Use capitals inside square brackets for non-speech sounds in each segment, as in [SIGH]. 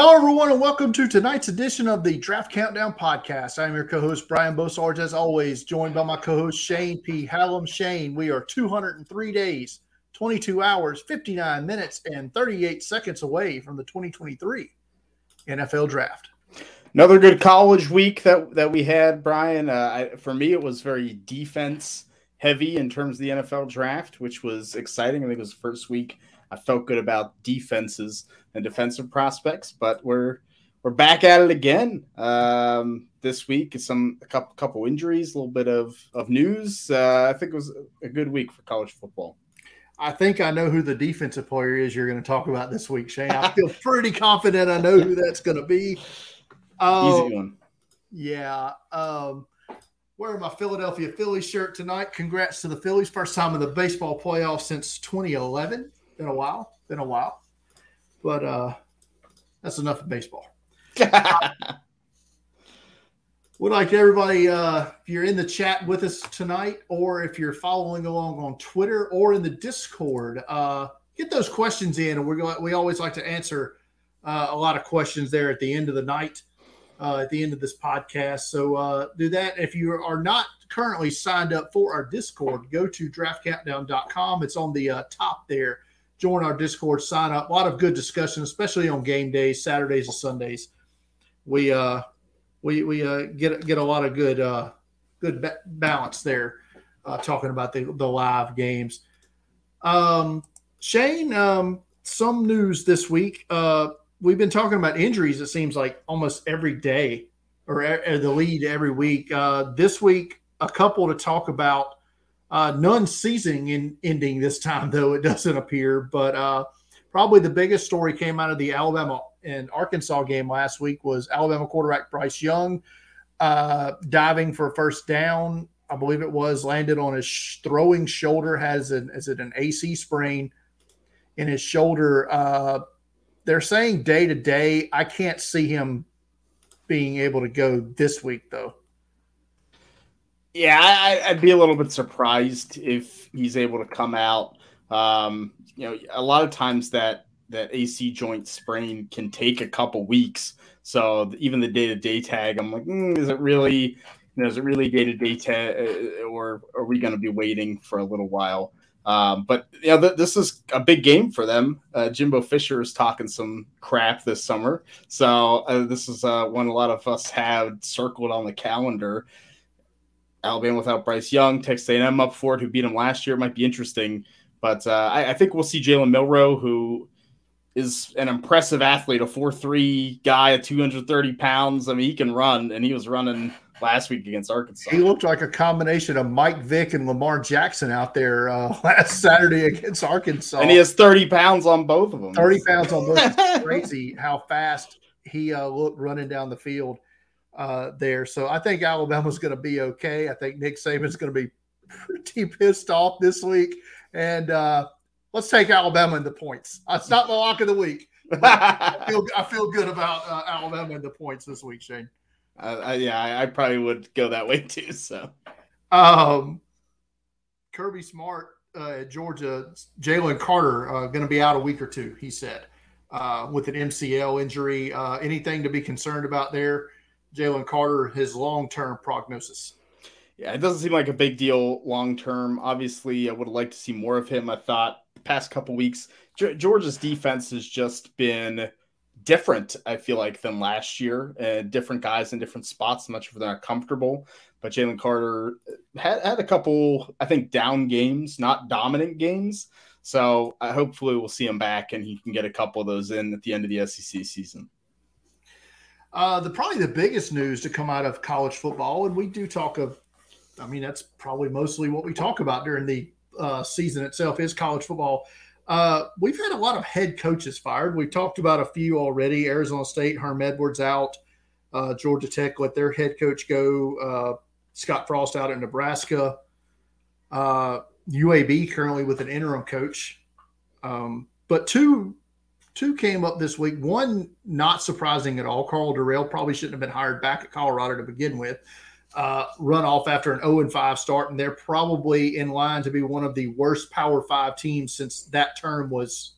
Hello, everyone, and welcome to tonight's edition of the Draft Countdown Podcast. I'm your co host, Brian Bosarge, as always, joined by my co host, Shane P. Hallam. Shane, we are 203 days, 22 hours, 59 minutes, and 38 seconds away from the 2023 NFL Draft. Another good college week that, that we had, Brian. Uh, I, for me, it was very defense heavy in terms of the NFL Draft, which was exciting. I think it was the first week I felt good about defenses and defensive prospects, but we're we're back at it again um, this week. Some a couple couple injuries, a little bit of of news. Uh, I think it was a good week for college football. I think I know who the defensive player is you're going to talk about this week, Shane. I [LAUGHS] feel pretty confident I know who that's going to be. Um, Easy one. Yeah. Um, wearing my Philadelphia Phillies shirt tonight. Congrats to the Phillies. First time in the baseball playoffs since 2011. Been a while. Been a while. But uh, that's enough of baseball. [LAUGHS] Would like everybody, uh, if you're in the chat with us tonight, or if you're following along on Twitter or in the Discord, uh, get those questions in, and we're going. We always like to answer uh, a lot of questions there at the end of the night, uh, at the end of this podcast. So uh, do that. If you are not currently signed up for our Discord, go to draftcountdown.com. It's on the uh, top there join our Discord, sign up. A lot of good discussion, especially on game days, Saturdays and Sundays. We uh we we uh, get get a lot of good uh good ba- balance there, uh, talking about the the live games. Um, Shane, um, some news this week. Uh, we've been talking about injuries. It seems like almost every day, or, or the lead every week. Uh, this week, a couple to talk about uh, none season in, ending this time, [LAUGHS] though it doesn't appear. But uh, probably the biggest story came out of the Alabama and Arkansas game last week was Alabama quarterback Bryce Young uh, diving for a first down. I believe it was landed on his sh- throwing shoulder. Has an is it an AC sprain in his shoulder? Uh, they're saying day to day. I can't see him being able to go this week though. Yeah, I, would be a little bit surprised if he's able to come out. Um, you know, a lot of times that that AC joint sprain can take a couple weeks. So even the day to day tag, I'm like, mm, is it really? You know, is it really day to day tag, uh, or are we going to be waiting for a little while? Um, but yeah, th- this is a big game for them. Uh, Jimbo Fisher is talking some crap this summer, so uh, this is uh, one a lot of us have circled on the calendar. Alabama without Bryce Young, Texas A&M up for it, who beat him last year. It might be interesting, but uh, I, I, think we'll see Jalen Milroe, who is an impressive athlete, a four-three guy at 230 pounds. I mean, he can run, and he was running last week against Arkansas. He looked like a combination of Mike Vick and Lamar Jackson out there uh, [LAUGHS] last Saturday against Arkansas. And he has 30 pounds on both of them. 30 pounds on both. It's [LAUGHS] crazy how fast he uh, looked running down the field uh, there. So I think Alabama's going to be okay. I think Nick Saban's going to be pretty pissed off this week. And uh, let's take Alabama in the points. It's not the lock of the week. I [LAUGHS] feel I feel good about uh, Alabama in the points this week, Shane. Uh, yeah, I, I, probably would go that way too. So, um, Kirby Smart uh, Georgia, Jalen Carter uh, going to be out a week or two. He said uh, with an MCL injury. Uh, anything to be concerned about there? Jalen Carter, his long term prognosis? Yeah, it doesn't seem like a big deal long term. Obviously, I would like to see more of him. I thought the past couple weeks, Georgia's defense has just been different. I feel like than last year, and different guys in different spots. I'm not sure if they're not comfortable, but Jalen Carter had had a couple, I think, down games, not dominant games. So uh, hopefully, we'll see him back, and he can get a couple of those in at the end of the SEC season. Uh, the probably the biggest news to come out of college football, and we do talk of, I mean, that's probably mostly what we talk about during the uh, season itself is college football. Uh, we've had a lot of head coaches fired. We've talked about a few already. Arizona State, Herm Edwards out. Uh, Georgia Tech let their head coach go. Uh, Scott Frost out in Nebraska. UAB uh, currently with an interim coach. Um, but two Two came up this week. One not surprising at all. Karl Dorrell probably shouldn't have been hired back at Colorado to begin with. Uh, run off after an 0 and 5 start, and they're probably in line to be one of the worst Power Five teams since that term was,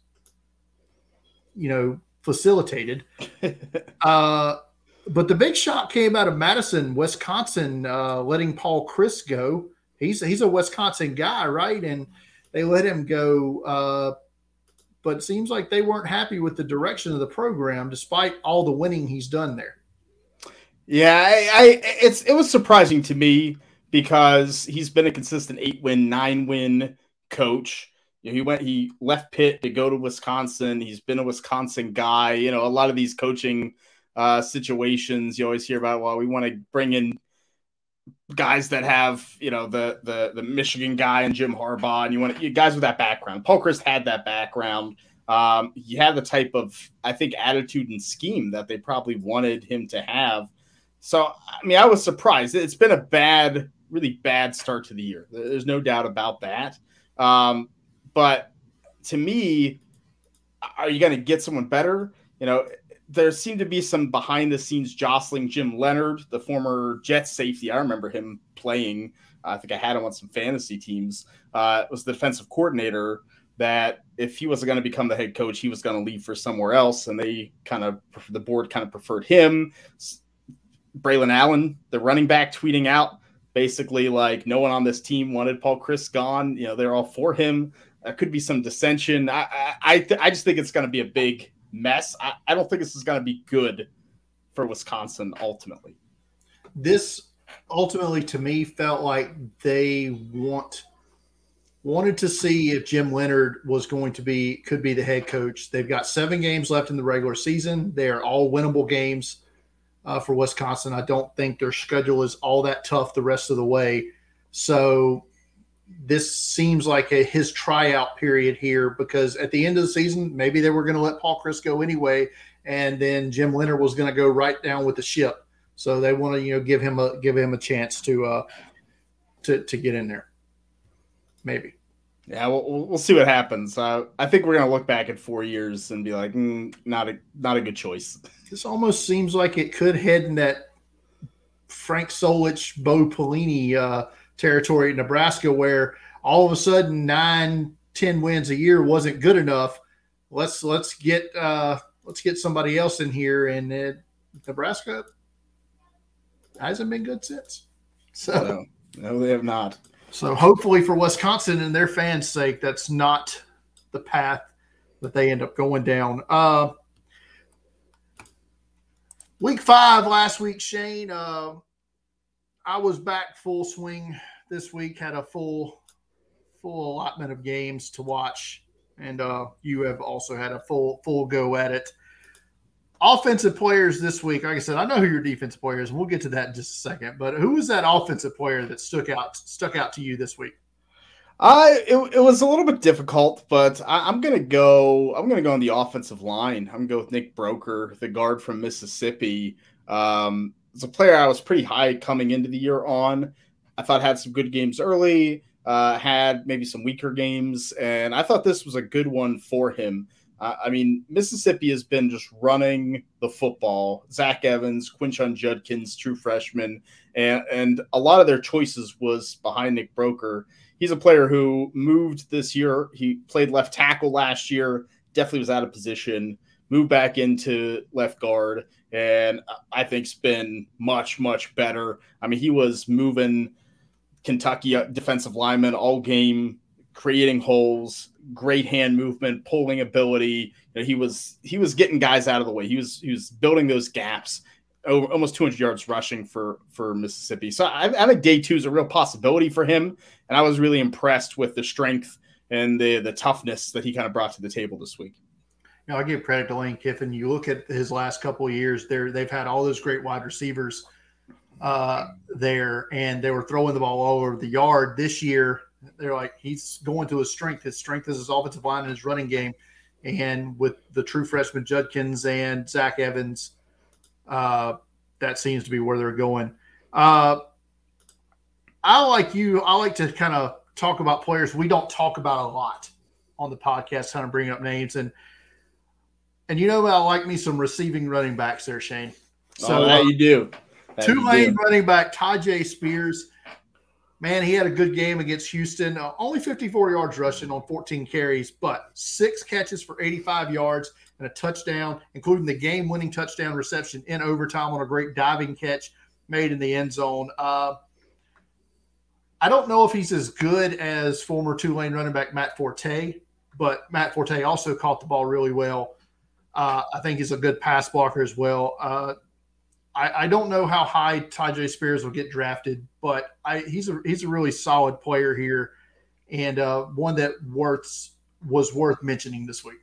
you know, facilitated. [LAUGHS] uh, but the big shot came out of Madison, Wisconsin, uh, letting Paul Chryst go. He's he's a Wisconsin guy, right? And they let him go. Uh, but seems like they weren't happy with the direction of the program, despite all the winning he's done there. Yeah, I, I it's it was surprising to me because he's been a consistent eight win, nine win coach. He went, he left Pitt to go to Wisconsin. He's been a Wisconsin guy. You know, a lot of these coaching uh, situations you always hear about. Well, we want to bring in guys that have you know the the the Michigan guy and Jim Harbaugh, and you want to, guys with that background. Paul had that background. Um, he had the type of I think attitude and scheme that they probably wanted him to have. So I mean, I was surprised. It's been a bad, really bad start to the year. There's no doubt about that. Um, but to me, are you going to get someone better? You know, there seemed to be some behind the scenes jostling. Jim Leonhard, the former Jets safety, I remember him playing. I think I had him on some fantasy teams. Uh, was the defensive coordinator. That if he wasn't going to become the head coach, he was going to leave for somewhere else, and they kind of the board kind of preferred him. Braylon Allen, the running back, tweeting out basically like no one on this team wanted Paul Chryst gone. You know, they're all for him. There could be some dissension. I I, I, th- I just think it's going to be a big mess. I, I don't think this is going to be good for Wisconsin ultimately. This ultimately to me felt like they want wanted to see if Jim Leonhard was going to be could be the head coach. They've got seven games left in the regular season. They are all winnable games uh, for Wisconsin. I don't think their schedule is all that tough the rest of the way. So this seems like a, his tryout period here because at the end of the season, maybe they were going to let Paul Chryst go anyway, and then Jim Leonhard was going to go right down with the ship. So they want to you know give him a give him a chance to uh to to get in there. Maybe. Yeah, we'll, we'll see what happens. Uh, I think we're gonna look back at four years and be like, mm, not a not a good choice. This almost seems like it could head in that Frank Solich, Bo Pelini uh, territory in Nebraska, where all of a sudden nine, ten wins a year wasn't good enough. Let's let's get uh, let's get somebody else in here, and uh, Nebraska hasn't been good since. So no, no, they have not. So hopefully for Wisconsin and their fans' sake, that's not the path that they end up going down. Uh, week five last week, Shane. Uh, I was back full swing this week. Had a full full allotment of games to watch, and uh, you have also had a full full go at it offensive players this week. Like I said, I know who your defensive player is, and we'll get to that in just a second. But who was that offensive player that stuck out stuck out to you this week? I it, it was a little bit difficult, but I, am gonna go. I'm gonna go on the offensive line. I'm gonna go with Nick Broeker, the guard from Mississippi. Um, it's a player I was pretty high coming into the year on. I thought had some good games early. Uh, had maybe some weaker games, and I thought this was a good one for him. I mean, Mississippi has been just running the football. Zach Evans, Quinshon Judkins, true freshman, and and a lot of their choices was behind Nick Broeker. He's a player who moved this year. He played left tackle last year. Definitely was out of position. Moved back into left guard, and I think's been much much better. I mean, he was moving Kentucky uh, defensive lineman all game creating holes, great hand movement, pulling ability. You know, he was he was getting guys out of the way. He was he was building those gaps. Over almost 200 yards rushing for for Mississippi. So I, I think day two is a real possibility for him, and I was really impressed with the strength and the the toughness that he kind of brought to the table this week. Know, I give credit to Lane Kiffin. You look at his last couple of years; there they've had all those great wide receivers uh, there, and they were throwing the ball all over the yard. This year, they're like he's going to his strength. His strength is his offensive line and his running game. And with the true freshman Judkins and Zach Evans, uh, that seems to be where they're going. Uh, I like you. I like to kind of talk about players we don't talk about a lot on the podcast, kind of bring up names and and you know I like me some receiving running backs there, Shane. So oh, that you do. That Tulane running back Tyjae Spears man, he had a good game against Houston. Uh, only 54 yards rushing on 14 carries, but six catches for 85 yards and a touchdown, including the game winning touchdown reception in overtime on a great diving catch made in the end zone. Uh, I don't know if he's as good as former Tulane running back Matt Forte, but Matt Forte also caught the ball really well. Uh, I think he's a good pass blocker as well. Uh, I, I, don't know how high Tyjae Spears will get drafted, but I, he's a he's a really solid player here, and uh, one that worth was worth mentioning this week.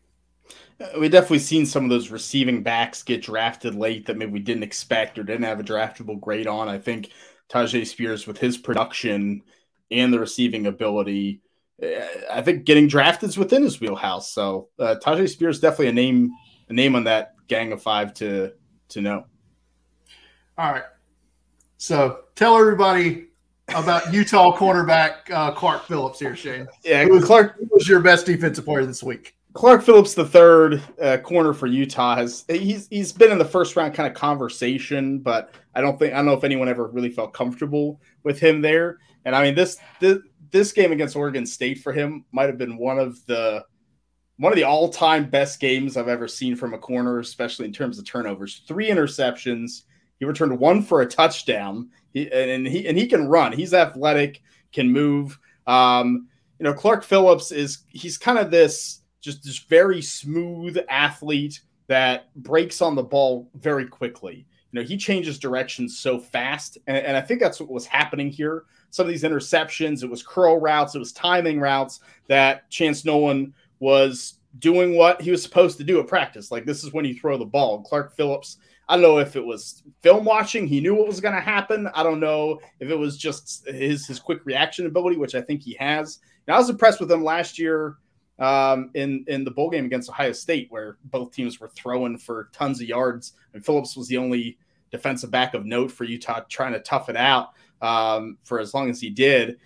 Uh, we definitely seen some of those receiving backs get drafted late that maybe we didn't expect or didn't have a draftable grade on. I think Tyjae Spears with his production and the receiving ability, uh, I think getting drafted is within his wheelhouse. So uh, Tyjae Spears definitely a name a name on that gang of five to to know. All right. So tell everybody about [LAUGHS] Utah cornerback uh, Clark Phillips here, Shane. Yeah, who was, Clark who was your best defensive player this week. Clark Phillips, the third uh, corner for Utah, has he's he's been in the first round kind of conversation, but I don't think I don't know if anyone ever really felt comfortable with him there. And I mean this this, this game against Oregon State for him might have been one of the one of the all-time best games I've ever seen from a corner, especially in terms of turnovers. Three interceptions. He returned one for a touchdown. He, and he and he can run. He's athletic, can move. Um, you know, Clark Phillips is he's kind of this just this very smooth athlete that breaks on the ball very quickly. You know, he changes direction so fast, and, and I think that's what was happening here. Some of these interceptions, it was curl routes, it was timing routes that Chance Nolan was doing what he was supposed to do at practice. Like this is when you throw the ball. Clark Phillips, I don't know if it was film watching, he knew what was going to happen. I don't know if it was just his his quick reaction ability, which I think he has. And I was impressed with him last year um, in in the bowl game against Ohio State, where both teams were throwing for tons of yards, and Phillips was the only defensive back of note for Utah, trying to tough it out um, for as long as he did.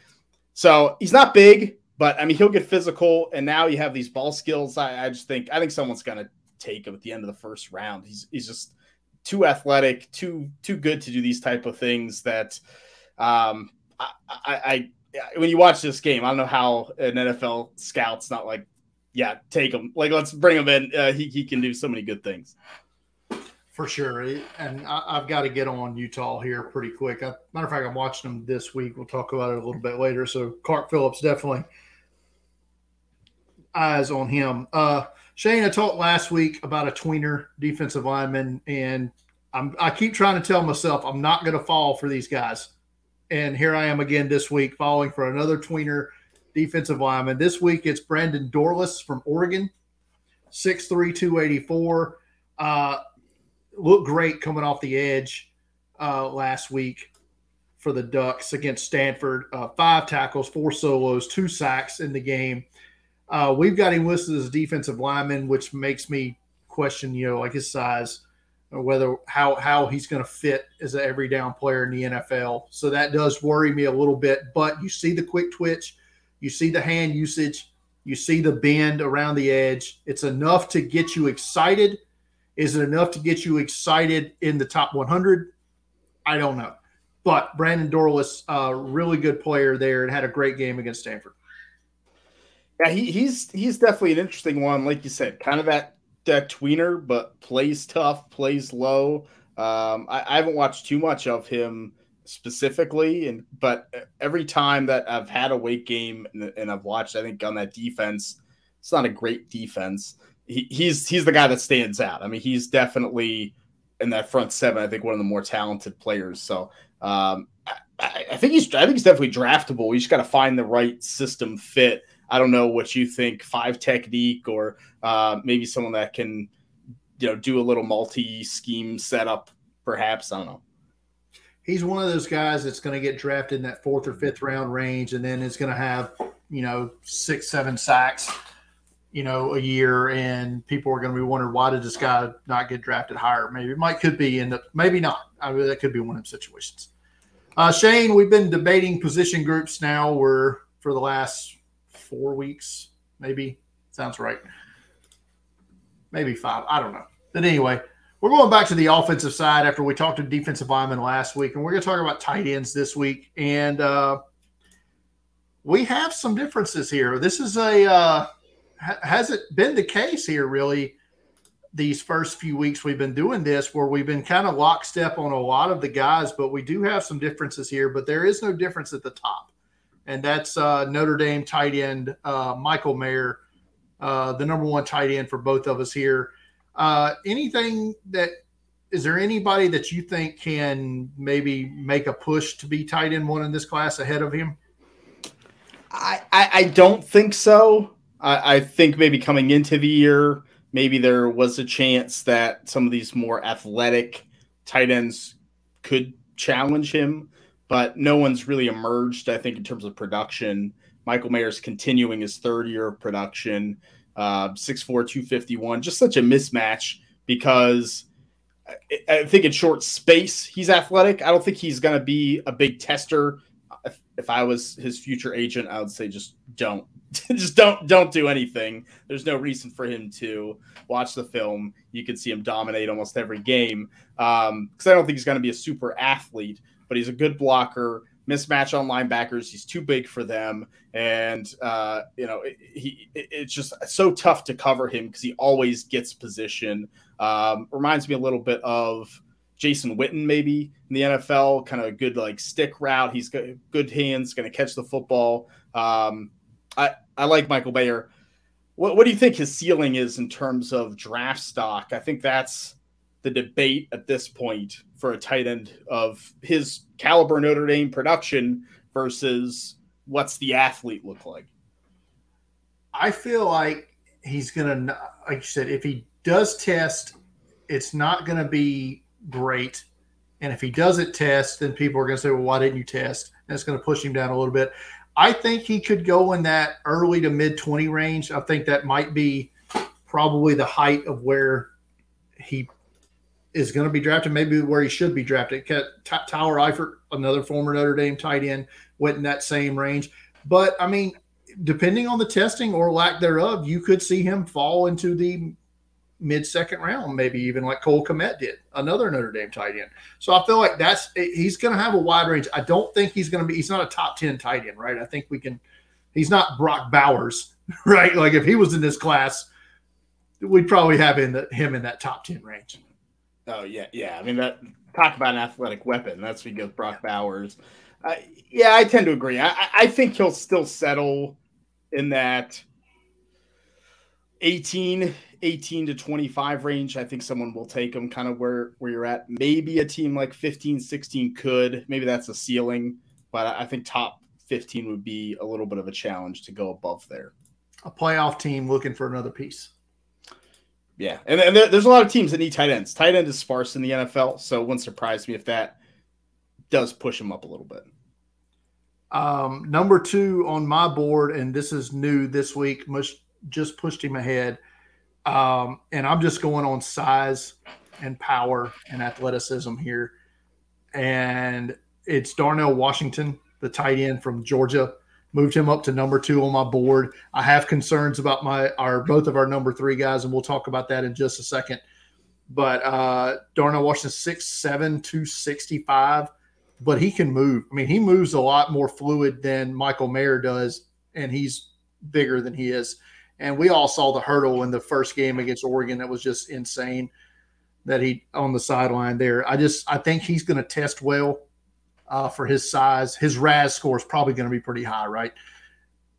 So he's not big, but I mean, he'll get physical, and now you have these ball skills. I, I just think I think someone's to take him at the end of the first round. He's he's just too athletic, too too good to do these type of things. That um, I, I, I when you watch this game, I don't know how an NFL scout's not like, yeah, take him. Like, let's bring him in. Uh, he he can do so many good things. For sure, and I, have got to get on Utah here pretty quick. I, matter of fact, I'm watching them this week. We'll talk about it a little bit later. So Clark Phillips definitely eyes on him. Uh, Shane, I talked last week about a tweener defensive lineman, and I'm, I keep trying to tell myself I'm not going to fall for these guys. And here I am again this week, falling for another tweener defensive lineman. This week it's Brandon Dorlus from Oregon, 6'3, 284. Uh, looked great coming off the edge uh, last week for the Ducks against Stanford. Uh, five tackles, four solos, two sacks in the game. Uh, we've got him listed as a defensive lineman, which makes me question, you know, like his size or whether how how he's going to fit as an every down player in the NFL. So that does worry me a little bit. But you see the quick twitch, you see the hand usage, you see the bend around the edge. It's enough to get you excited. Is it enough to get you excited in the top 100? I don't know. But Brandon Dorlus, a really good player there and had a great game against Stanford. Yeah, he, he's he's definitely an interesting one. Like you said, kind of that that tweener, but plays tough, plays low. Um, I, I, haven't watched too much of him specifically, and but every time that I've had a weight game and, and I've watched, I think on that defense, it's not a great defense. He, he's he's the guy that stands out. I mean, he's definitely in that front seven. I think one of the more talented players. So um, I, I think he's I think he's definitely draftable. You just got to find the right system fit I don't know what you think five technique or uh, maybe someone that can you know do a little multi scheme setup perhaps I don't know. He's one of those guys that's going to get drafted in that fourth or fifth round range, and then is going to have you know six seven sacks you know, a year, and people are going to be wondering why did this guy not get drafted higher? Maybe it might could be in the maybe not. I mean, that could be one of the situations. Uh, Shane, we've been debating position groups now. We're for the last four weeks, maybe. Sounds right. Maybe five. I don't know. But anyway, we're going back to the offensive side after we talked to defensive linemen last week, and we're going to talk about tight ends this week. And uh, we have some differences here. This is a uh, ha- has it been the case here really these first few weeks we've been doing this where we've been kind of lockstep on a lot of the guys, but we do have some differences here, but there is no difference at the top. And that's uh, Notre Dame tight end uh, Michael Mayer, uh, the number one tight end for both of us here. Uh, anything that is there anybody that you think can maybe make a push to be tight end one in this class ahead of him? I, I, I don't think so. I, I think maybe coming into the year, maybe there was a chance that some of these more athletic tight ends could challenge him, but no one's really emerged, I think, in terms of production. Michael Mayer's continuing his third year of production, uh, 6'4, 251, just such a mismatch because I, I think in short space, he's athletic. I don't think he's going to be a big tester. If, if I was his future agent, I would say just don't [LAUGHS] just don't don't do anything. There's no reason for him to watch the film. You can see him dominate almost every game because um, I don't think he's going to be a super athlete, but he's a good blocker. Mismatch on linebackers, he's too big for them, and uh, you know he it's just so tough to cover him because he always gets position. Um, reminds me a little bit of Jason Witten, maybe in the NFL, kind of a good like stick route. He's got good hands, going to catch the football. Um, I I like Michael Mayer. What what do you think his ceiling is in terms of draft stock? I think that's the debate at this point for a tight end of his caliber Notre Dame production versus what's the athlete look like. I feel like he's gonna, like you said, if he does test, it's not gonna be great. And if he doesn't test, then people are gonna say, "Well, why didn't you test?" And it's gonna push him down a little bit. I think he could go in that early to mid 20 range. I think that might be probably the height of where he is going to be drafted, maybe where he should be drafted. Tyler Eifert, another former Notre Dame tight end, went in that same range. But I mean, depending on the testing or lack thereof, you could see him fall into the mid second round, maybe even like Cole Kmet did, another Notre Dame tight end. So I feel like that's he's going to have a wide range. I don't think he's going to be. He's not a top ten tight end, right? I think we can. He's not Brock Bowers, [LAUGHS] right? Like if he was in this class, we'd probably have in the, him in that top ten range. Oh yeah, yeah. I mean that. Talk about an athletic weapon. That's what goes Brock. Bowers. Uh, yeah, I tend to agree. I, I think he'll still settle in that 18 18 to 25 range, I think someone will take him kind of where, where you're at. Maybe a team like 15, 16 could. Maybe that's a ceiling, but I think top 15 would be a little bit of a challenge to go above there. A playoff team looking for another piece. Yeah. And, and there, there's a lot of teams that need tight ends. Tight end is sparse in the NFL, so it wouldn't surprise me if that does push him up a little bit. Um, number two on my board, and this is new this week, must, just pushed him ahead – um, and I'm just going on size and power and athleticism here. And it's Darnell Washington, the tight end from Georgia. Moved him up to number two on my board. I have concerns about my our both of our number three guys, and we'll talk about that in just a second. But uh, Darnell Washington, 6'7, 265, but he can move. I mean, he moves a lot more fluid than Michael Mayer does, and he's bigger than he is. And we all saw the hurdle in the first game against Oregon. That was just insane that he on the sideline there. I just I think he's going to test well uh, for his size. His RAS score is probably going to be pretty high, right?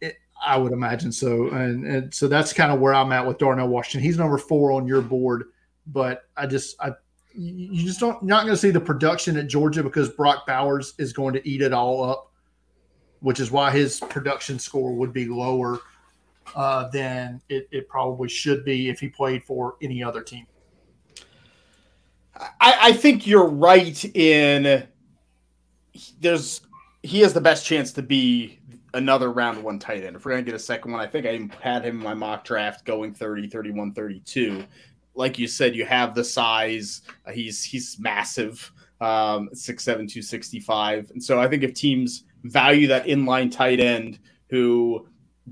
It, I would imagine so. And, and so that's kind of where I'm at with Darnell Washington. He's number four on your board, but I just I you just don't not going to see the production at Georgia because Brock Bowers is going to eat it all up, which is why his production score would be lower uh, than it, it probably should be if he played for any other team. I, I think you're right in there's he has the best chance to be another round one tight end. If we're going to get a second one, I think I had him in my mock draft going 30, 31, 32. Like you said, you have the size. Uh, he's he's massive, um, 6'7", 265. And so I think if teams value that inline tight end who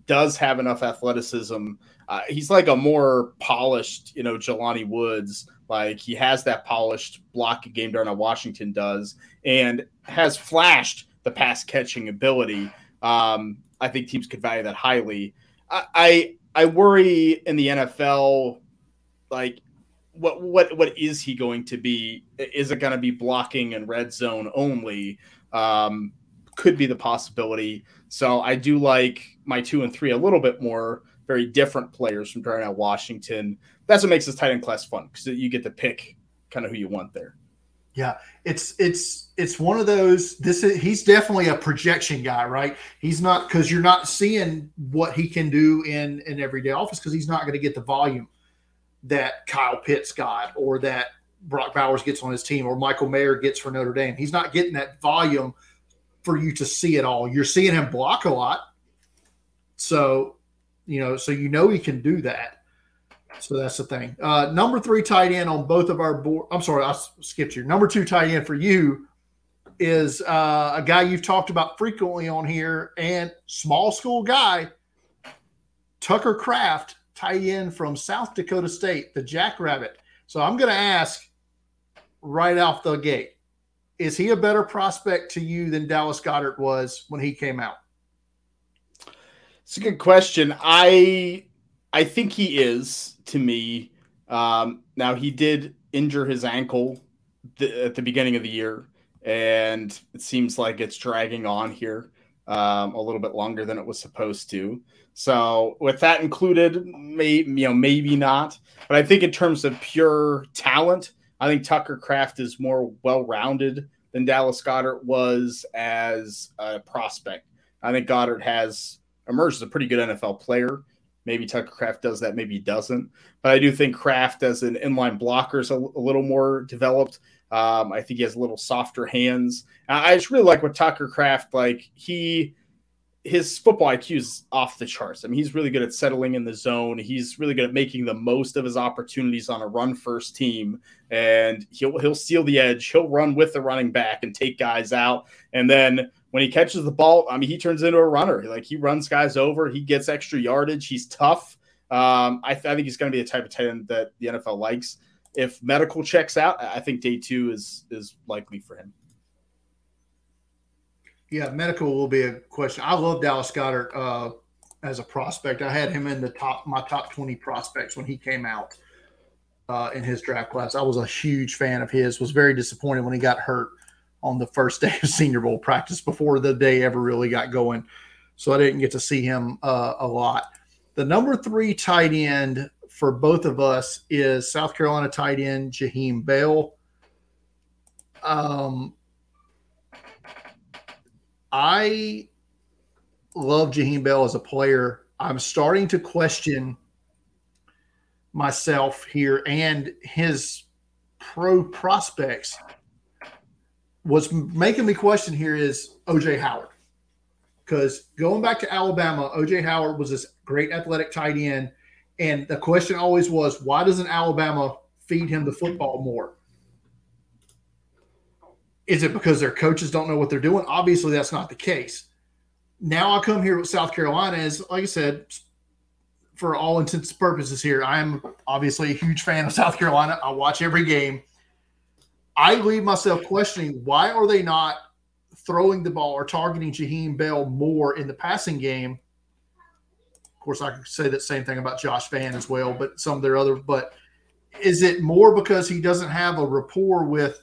does have enough athleticism. Uh, he's like a more polished, you know, Jelani Woods. Like he has that polished blocking game Darnell Washington does, and has flashed the pass catching ability. Um, I think teams could value that highly. I, I I worry in the NFL, like what what what is he going to be? Is it going to be blocking and red zone only? Um, could be the possibility. So I do like my two and three a little bit more. Very different players from Darnell Washington. That's what makes this tight end class fun because you get to pick kind of who you want there. Yeah, it's it's it's one of those. This is he's definitely a projection guy, right? He's not because you're not seeing what he can do in an everyday office because he's not going to get the volume that Kyle Pitts got or that Brock Bowers gets on his team or Michael Mayer gets for Notre Dame. He's not getting that volume for you to see it all. You're seeing him block a lot. So, you know, so you know he can do that. So that's the thing. Uh, number three tight end on both of our board. I'm sorry, I skipped you. Number two tight end for you is uh, a guy you've talked about frequently on here and small school guy, Tucker Kraft, tight end from South Dakota State, the Jackrabbit. So I'm going to ask right off the gate is he a better prospect to you than Dallas Goedert was when he came out? It's a good question. I I think he is to me. Um, now he did injure his ankle th- at the beginning of the year, and it seems like it's dragging on here um, a little bit longer than it was supposed to. So with that included, maybe you know maybe not, but I think in terms of pure talent, I think Tucker Kraft is more well-rounded than Dallas Goedert was as a prospect. I think Goedert has emerged as a pretty good NFL player. Maybe Tucker Kraft does that, maybe he doesn't. But I do think Kraft as an inline blocker is a, a little more developed. Um, I think he has a little softer hands. I just really like what Tucker Kraft like. He his football IQ is off the charts. I mean, he's really good at settling in the zone. He's really good at making the most of his opportunities on a run first team, and he'll he'll steal the edge. He'll run with the running back and take guys out. And then when he catches the ball, I mean, he turns into a runner. Like he runs guys over. He gets extra yardage. He's tough. Um, I, th- I, think he's going to be the type of tight end that the NFL likes. If medical checks out, I think day two is is likely for him. Yeah, medical will be a question. I love Dallas Goedert uh, as a prospect. I had him in the top my top twenty prospects when he came out uh, in his draft class. I was a huge fan of his. Was very disappointed when he got hurt on the first day of [LAUGHS] Senior Bowl practice before the day ever really got going. So I didn't get to see him uh, a lot. The number three tight end for both of us is South Carolina tight end Jaheim Bell. Um, I love Jaheim Bell as a player. I'm starting to question myself here and his pro prospects. What's making me question here is OJ Howard. Because going back to Alabama, OJ Howard was this great athletic tight end. And the question always was, why doesn't Alabama feed him the football more? Is it because their coaches don't know what they're doing? Obviously, that's not the case. Now I come here with South Carolina as, like I said, for all intents and purposes here, I am obviously a huge fan of South Carolina. I watch every game. I leave myself questioning why are they not throwing the ball or targeting Jaheim Bell more in the passing game? Of course, I could say that same thing about Josh Vann as well, but some of their other. But is it more because he doesn't have a rapport with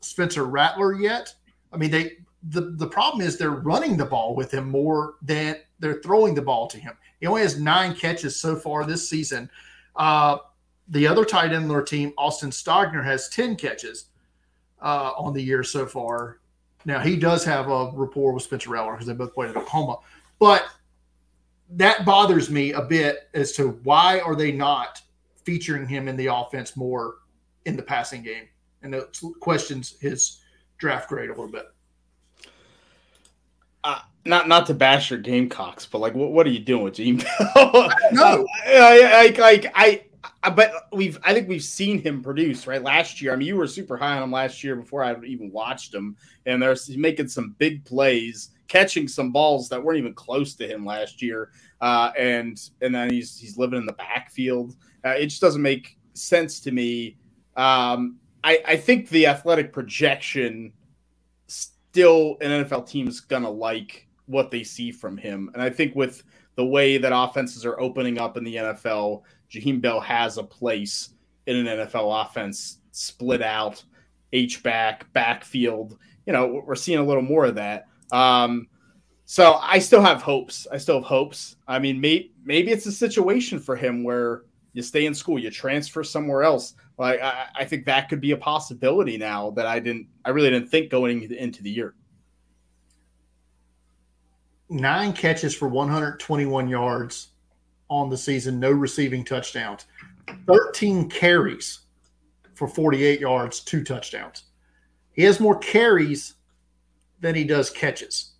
Spencer Rattler yet. I mean, they the the problem is they're running the ball with him more than they're throwing the ball to him. He only has nine catches so far this season. Uh, the other tight end on their team, Austin Stogner, has ten catches uh, on the year so far. Now he does have a rapport with Spencer Rattler because they both played at Oklahoma, but that bothers me a bit as to why are they not featuring him in the offense more in the passing game and it questions his draft grade a little bit. Uh, not not to bash your Gamecocks, but like, what, what are you doing with Gene [LAUGHS] no, like, like I, I, but we've I think we've seen him produce right last year. I mean, you were super high on him last year before I even watched him, and there's making some big plays, catching some balls that weren't even close to him last year, uh, and and then he's he's living in the backfield. Uh, it just doesn't make sense to me. Um, I, I think the athletic projection still an NFL team is gonna like what they see from him. And I think with the way that offenses are opening up in the NFL, Jaheim Bell has a place in an NFL offense, split out, H back, backfield. You know, we're seeing a little more of that. Um, so I still have hopes. I still have hopes. I mean, may, maybe it's a situation for him where you stay in school, you transfer somewhere else. Like I, I think that could be a possibility now that I didn't, I really didn't think going into the year. Nine catches for 121 yards on the season, no receiving touchdowns. 13 carries for 48 yards, two touchdowns. He has more carries than he does catches.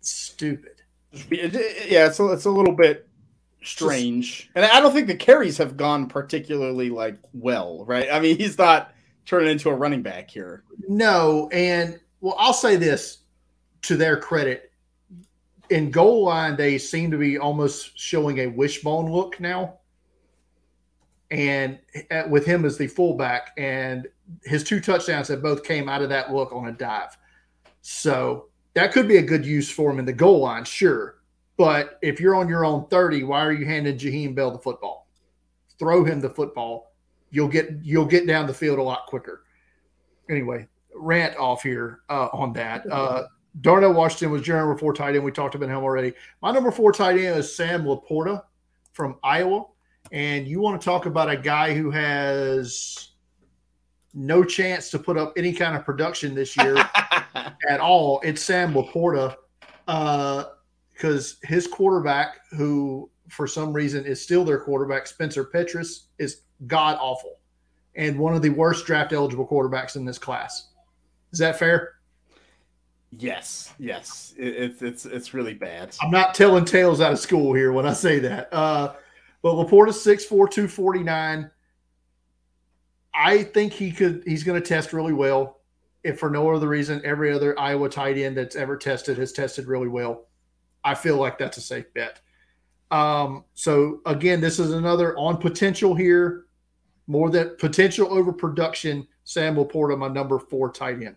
Stupid. Yeah, it's a, it's a little bit strange. And I don't think the carries have gone particularly like well, right? I mean, he's not turning into a running back here. No, and well, I'll say this to their credit. In goal line, they seem to be almost showing a wishbone look now. And with him as the fullback, and his two touchdowns that both came out of that look on a dive. So that could be a good use for him in the goal line, sure. But if you're on your own 30, why are you handing Jaheim Bell the football? Throw him the football. You'll get you'll get down the field a lot quicker. Anyway, rant off here uh, on that. Uh, Darnell Washington was your number four tight end. We talked about him already. My number four tight end is Sam LaPorta from Iowa. And you want to talk about a guy who has no chance to put up any kind of production this year [LAUGHS] at all. It's Sam LaPorta. Uh, because his quarterback, who for some reason is still their quarterback, Spencer Petras, is god awful and one of the worst draft eligible quarterbacks in this class. Is that fair? Yes, yes, it, it's it's it's really bad. I'm not telling tales out of school here when I say that. Uh, but LaPorta's 6'4", 249. I think he could. He's going to test really well. If for no other reason, every other Iowa tight end that's ever tested has tested really well. I feel like that's a safe bet. Um, so again, this is another on potential here, more than potential over production. Sam LaPorta, my number four tight end.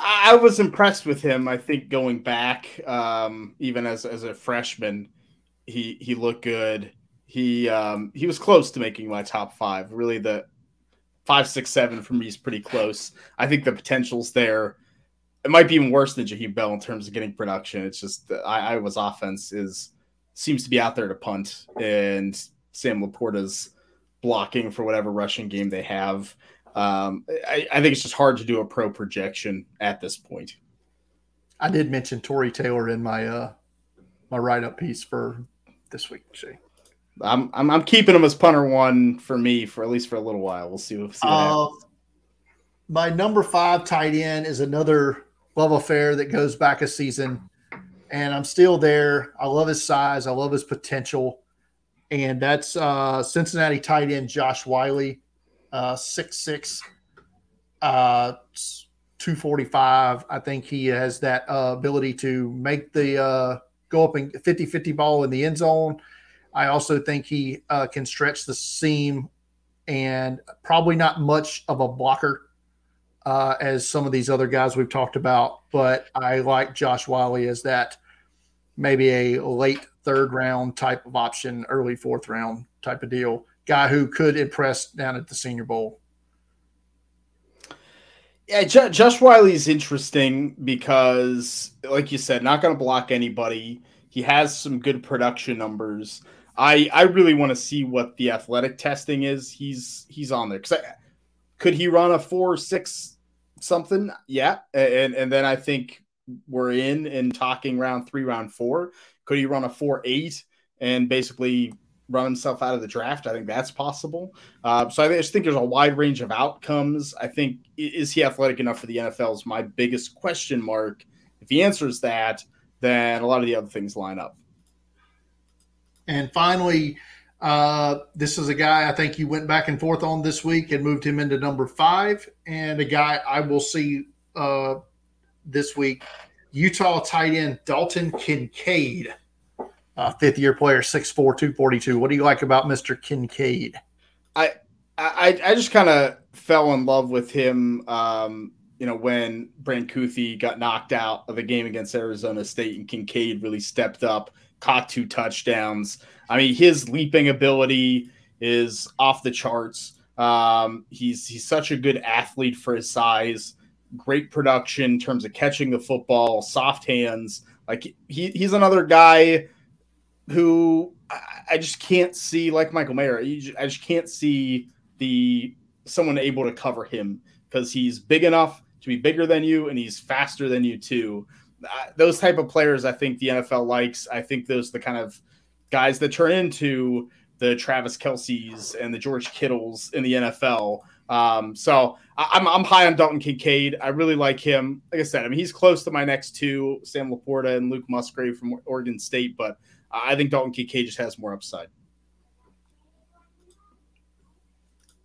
I, I was impressed with him. I think going back, um, even as as a freshman, he he looked good. He um, he was close to making my top five. Really, the five, six, seven for me is pretty close. I think the potential's there it might be even worse than Jaheim Bell in terms of getting production. It's just that Iowa's offense is seems to be out there to punt, and Sam LaPorta's blocking for whatever rushing game they have. Um, I, I, think it's just hard to do a pro projection at this point. I did mention Tory Taylor in my uh, my write up piece for this week. See. I'm, I'm, I'm keeping him as punter one for me for at least for a little while. We'll see, we'll see what uh. My number five tight end is another love affair that goes back a season. And I'm still there. I love his size. I love his potential. And that's uh, Cincinnati tight end Josh Whyle, uh, 6'6, uh, 245. I think he has that uh, ability to make the uh, go up and 50 50 ball in the end zone. I also think he uh, can stretch the seam and probably not much of a blocker uh, as some of these other guys we've talked about, but I like Josh Whyle as that maybe a late third round type of option, early fourth round type of deal. Guy who could impress down at the Senior Bowl. Yeah, J- Josh Whyle's interesting because, like you said, not going to block anybody. He has some good production numbers. I I really want to see what the athletic testing is. He's he's on there because could he run a four six something? Yeah, and and then I think we're in in talking round three, round four. Could he run a four eight and basically run himself out of the draft? I think that's possible. Uh, so I just think there's a wide range of outcomes. I think is he athletic enough for the NFL is my biggest question mark. If he answers that, then a lot of the other things line up. And finally, uh, this is a guy I think you went back and forth on this week and moved him into number five, and a guy I will see uh, this week. Utah tight end Dalton Kincaid, uh, fifth year player, 6'4, 242. What do you like about Mr. Kincaid? I I, I just kind of fell in love with him. Um, you know, when Brant Kuithe got knocked out of the game against Arizona State and Kincaid really stepped up, caught two touchdowns. I mean, his leaping ability, is off the charts. Um, he's he's such a good athlete for his size. Great production in terms of catching the football, soft hands. Like he, he's another guy who I, just can't see like Michael Mayer. I just can't see the someone able to cover him because he's big enough to be bigger than you and he's faster than you too. Those type of players, I think the NFL likes. I think those the kind of guys that turn into the Travis Kelce's and the George Kittles in the NFL. Um, so I'm, I'm high on Dalton Kincaid. I really like him. Like I said, I mean, he's close to my next two, Sam LaPorta and Luke Musgrave from Oregon State, but I think Dalton Kincaid just has more upside.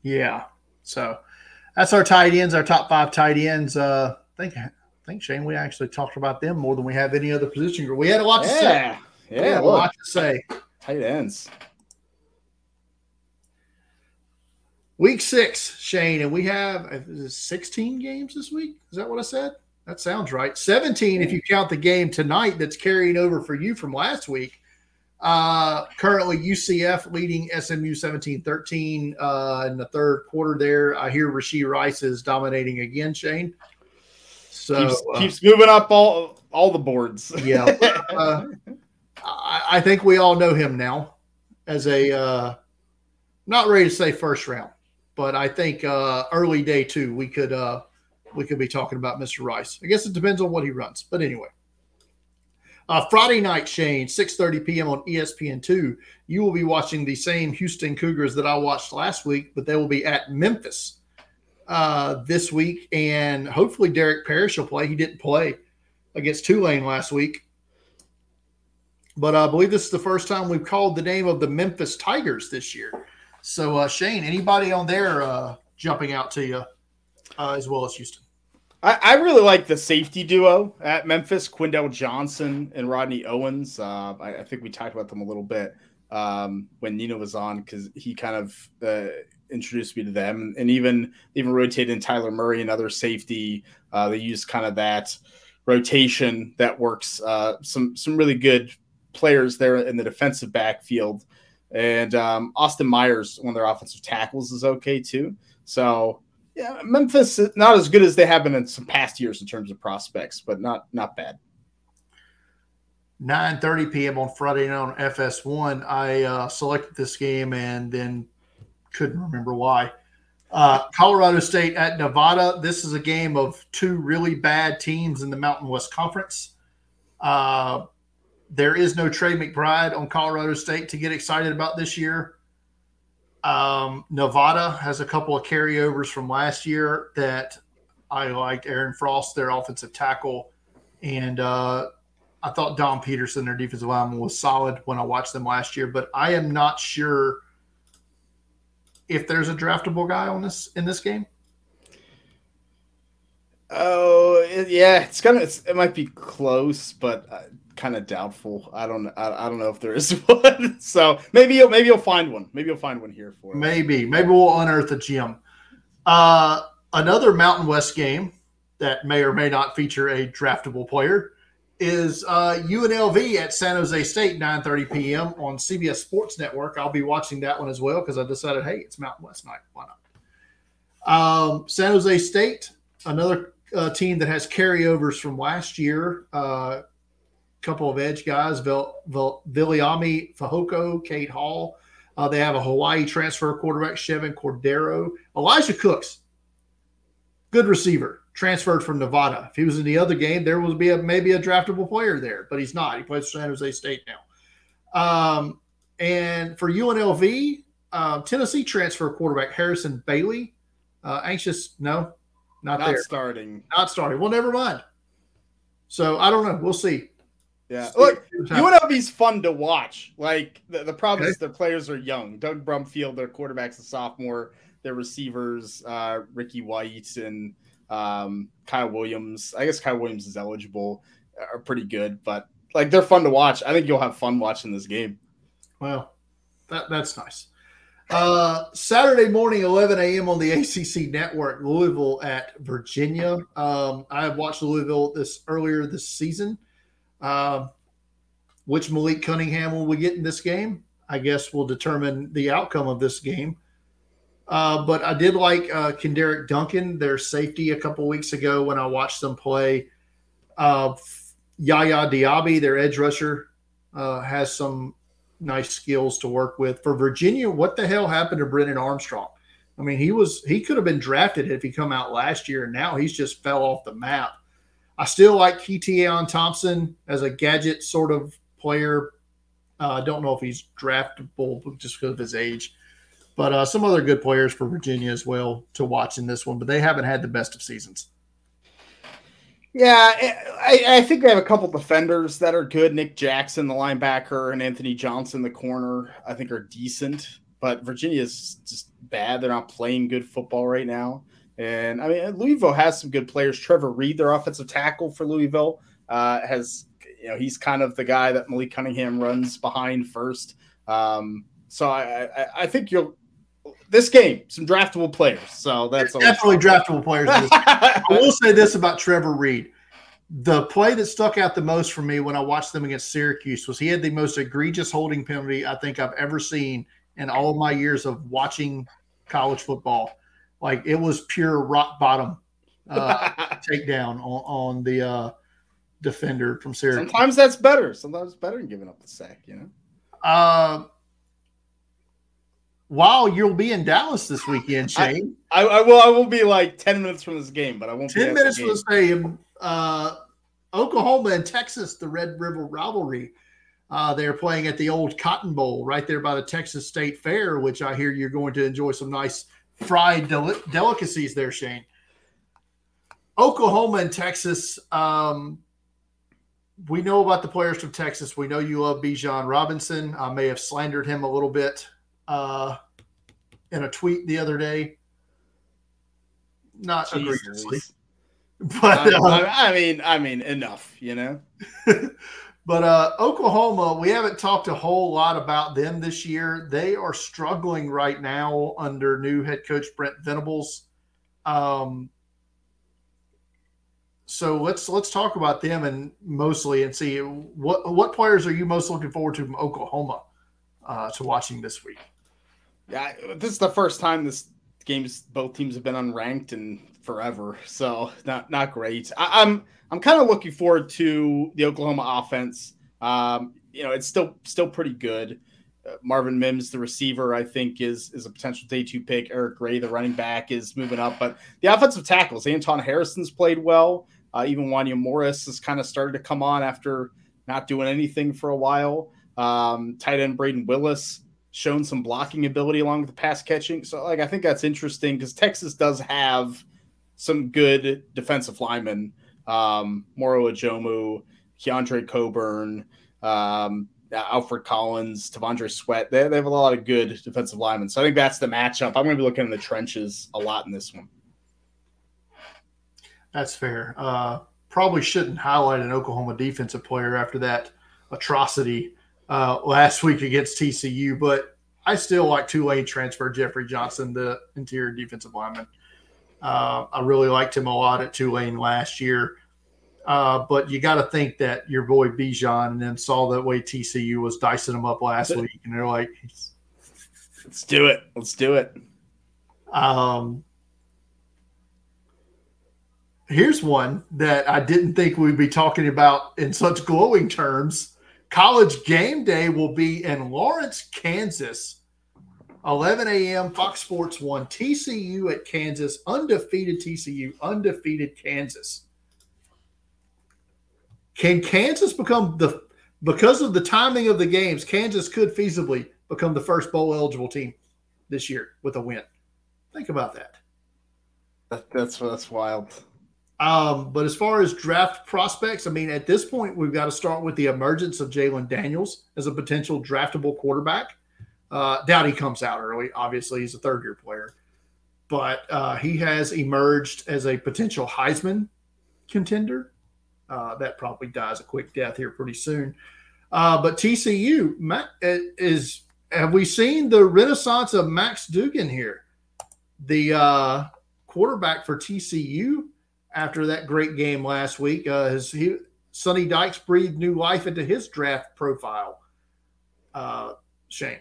Yeah. So that's our tight ends, our top five tight ends. Uh, I think, I think Shane, we actually talked about them more than we have any other position group. We had a lot to yeah. say. Yeah, a lot to say. Tight ends. Week six, Shane, and we have 16 games this week. Is that what I said? That sounds right. 17 if you count the game tonight that's carrying over for you from last week. Uh, currently, UCF leading SMU 17 13 uh, in the third quarter there. I hear Rashee Rice is dominating again, Shane. So keeps, uh, keeps moving up all all the boards. yeah. Uh, I, I, think we all know him now as a, uh, not ready to say first round, but I think uh, early day two we could uh, we could be talking about Mr. Rice. I guess it depends on what he runs, but anyway. Uh, Friday night, Shane, 6:30 p.m. on ESPN2. You will be watching the same Houston Cougars that I watched last week, but they will be at Memphis uh, this week, and hopefully Derek Parish will play. He didn't play against Tulane last week, but I believe this is the first time we've called the name of the Memphis Tigers this year. So, uh, Shane, anybody on there uh, jumping out to you uh, as well as Houston? I, I, really like the safety duo at Memphis, Quindell Johnson and Rodney Owens. Uh, I, I, think we talked about them a little bit um, when Nino was on because he kind of uh, introduced me to them, and even even rotated in Tyler Murray, another safety. Uh, they use kind of that rotation that works. some some really good players there in the defensive backfield. And um, Austin Myers, one of their offensive tackles, is okay too. So yeah, Memphis not as good as they have been in some past years in terms of prospects, but not not bad. 9:30 p.m. on Friday night on FS1. I uh, selected this game and then couldn't remember why. Uh, Colorado State at Nevada. This is a game of two really bad teams in the Mountain West Conference. Uh, there is no Trey McBride on Colorado State to get excited about this year. Um, Nevada has a couple of carryovers from last year that I liked. Aaron Frost, their offensive tackle, and uh, I thought Dom Peterson, their defensive lineman, was solid when I watched them last year. But I am not sure if there's a draftable guy on this in this game. Oh yeah, it's gonna. It's, it might be close, but uh, kind of doubtful. I don't I, I don't know if there is [LAUGHS] one. so maybe you'll maybe you'll find one. Maybe you'll find one here for Maybe. Maybe we'll unearth a gem. Uh, another Mountain West game that may or may not feature a draftable player is uh, UNLV at San Jose State, 9:30 p.m. on CBS Sports Network. I'll be watching that one as well because I decided, hey, it's Mountain West night. Why not? Um, San Jose State, another uh, team that has carryovers from last year. Uh, couple of edge guys, Vil, Vil, Viliami Fehoko, Cade Hall. Uh, they have a Hawaii transfer quarterback, Chevan Cordeiro. Elijah Cooks, good receiver, transferred from Nevada. If he was in the other game, there would be a, maybe a draftable player there, but he's not. He plays for San Jose State now. Um, and for UNLV, um, Tennessee transfer quarterback Harrison Bailey. Uh, anxious? No, not, not there. starting. Not starting. Well, never mind. So I don't know. We'll see. Yeah, look, UNLV's fun to watch. Like the, the problem okay. is their players are young. Doug Brumfield, their quarterback's a sophomore. Their receivers, uh, Ricky White and um, Kyle Williams. I guess Kyle Williams is eligible. Are pretty good, but like they're fun to watch. I think you'll have fun watching this game. Well, that that's nice. Uh, Saturday morning, 11 a.m. on the ACC network, Louisville at Virginia. Um, I have watched Louisville this earlier this season. Uh, which Malik Cunningham will we get in this game? I guess, will determine the outcome of this game. Uh, but I did like uh, Kenderick Duncan, their safety, a couple weeks ago when I watched them play. Uh, Yaya Diaby, their edge rusher, uh, has some nice skills to work with. For Virginia, what the hell happened to Brennan Armstrong? I mean, he was he could have been drafted if he come out last year, and now he's just fell off the map. I still like Keytaon Thompson as a gadget sort of player. Uh, I don't know if he's draftable just because of his age, but uh, some other good players for Virginia as well to watch in this one. But they haven't had the best of seasons. Yeah, I, I, think they have a couple defenders that are good. Nick Jackson, the linebacker, and Anthony Johnson, the corner, I think are decent. But Virginia is just bad. They're not playing good football right now. And I mean, Louisville has some good players. Trevor Reid, their offensive tackle for Louisville, uh, has you know he's kind of the guy that Malik Cunningham runs behind first. Um, so I, I, I think you'll this game some draftable players. So that's definitely draftable players. [LAUGHS] I will say this about Trevor Reid. The play that stuck out the most for me when I watched them against Syracuse was he had the most egregious holding penalty I think I've ever seen in all of my years of watching college football. Like it was pure rock bottom [LAUGHS] uh, takedown on, on the uh, defender from Syracuse. Sometimes that's better. Sometimes it's better than giving up the sack, you know? Uh, while you'll be in Dallas this weekend, Shane. I, I, I, will. I will be like ten minutes from this game, but I won't. Ten minutes from the stadium. Uh, Oklahoma and Texas, the Red River rivalry. Uh, they're playing at the old Cotton Bowl right there by the Texas State Fair, which I hear you're going to enjoy some nice fried del- delicacies there, Shane. Oklahoma and Texas. Um, we know about the players from Texas. We know you love Bijan Robinson. I may have slandered him a little bit uh, in a tweet the other day. Not egregiously, [LAUGHS] but uh, I mean, I mean, enough, you know. [LAUGHS] but uh, Oklahoma, we haven't talked a whole lot about them this year. They are struggling right now under new head coach Brent Venables. Um, so let's let's talk about them and mostly and see what what players are you most looking forward to from Oklahoma uh, to watching this week. Yeah, this is the first time this game's both teams have been unranked in forever, so not not great. I, am I'm, I'm kind of looking forward to the Oklahoma offense. Um, you know, it's still still pretty good. Uh, Marvin Mims, the receiver, I think is is a potential day two pick. Eric Gray, the running back, is moving up, but the offensive tackles, Anton Harrison's played well. Uh, even Wanya Morris has kind of started to come on after not doing anything for a while. Um, tight end Brayden Willis shown some blocking ability along with the pass catching. So, like, I think that's interesting because Texas does have some good defensive linemen. Um, Moro Ojomo, Keondre Coburn, um, Alfred Collins, T'Vondre Sweat. They, they have a lot of good defensive linemen. So I think that's the matchup. I'm going to be looking in the trenches a lot in this one. That's fair. Uh, probably shouldn't highlight an Oklahoma defensive player after that atrocity uh, last week against TCU, but I still like Tulane transfer Jeffery Johnson, the interior defensive lineman. Uh, I really liked him a lot at Tulane last year. Uh, but you got to think that your boy Bijan and then saw that way TCU was dicing him up last week, and they're like, "Let's do it, let's do it." Um, here's one that I didn't think we'd be talking about in such glowing terms. College game day will be in Lawrence, Kansas. 11 a.m. Fox Sports 1. TCU at Kansas. Undefeated TCU. Undefeated Kansas. Can Kansas become the because of the timing of the games? Kansas could feasibly become the first bowl eligible team this year with a win. Think about that. that that's that's wild. Um, but as far as draft prospects, I mean, at this point, we've got to start with the emergence of Jalon Daniels as a potential draftable quarterback. Uh, doubt he comes out early. Obviously, he's a third year player, but uh, he has emerged as a potential Heisman contender. Uh, that probably dies a quick death here pretty soon. Uh, but TCU is have we seen the renaissance of Max Duggan here? The uh, quarterback for TCU after that great game last week. Uh, his, he, Sonny Dykes breathed new life into his draft profile. Uh, Shane.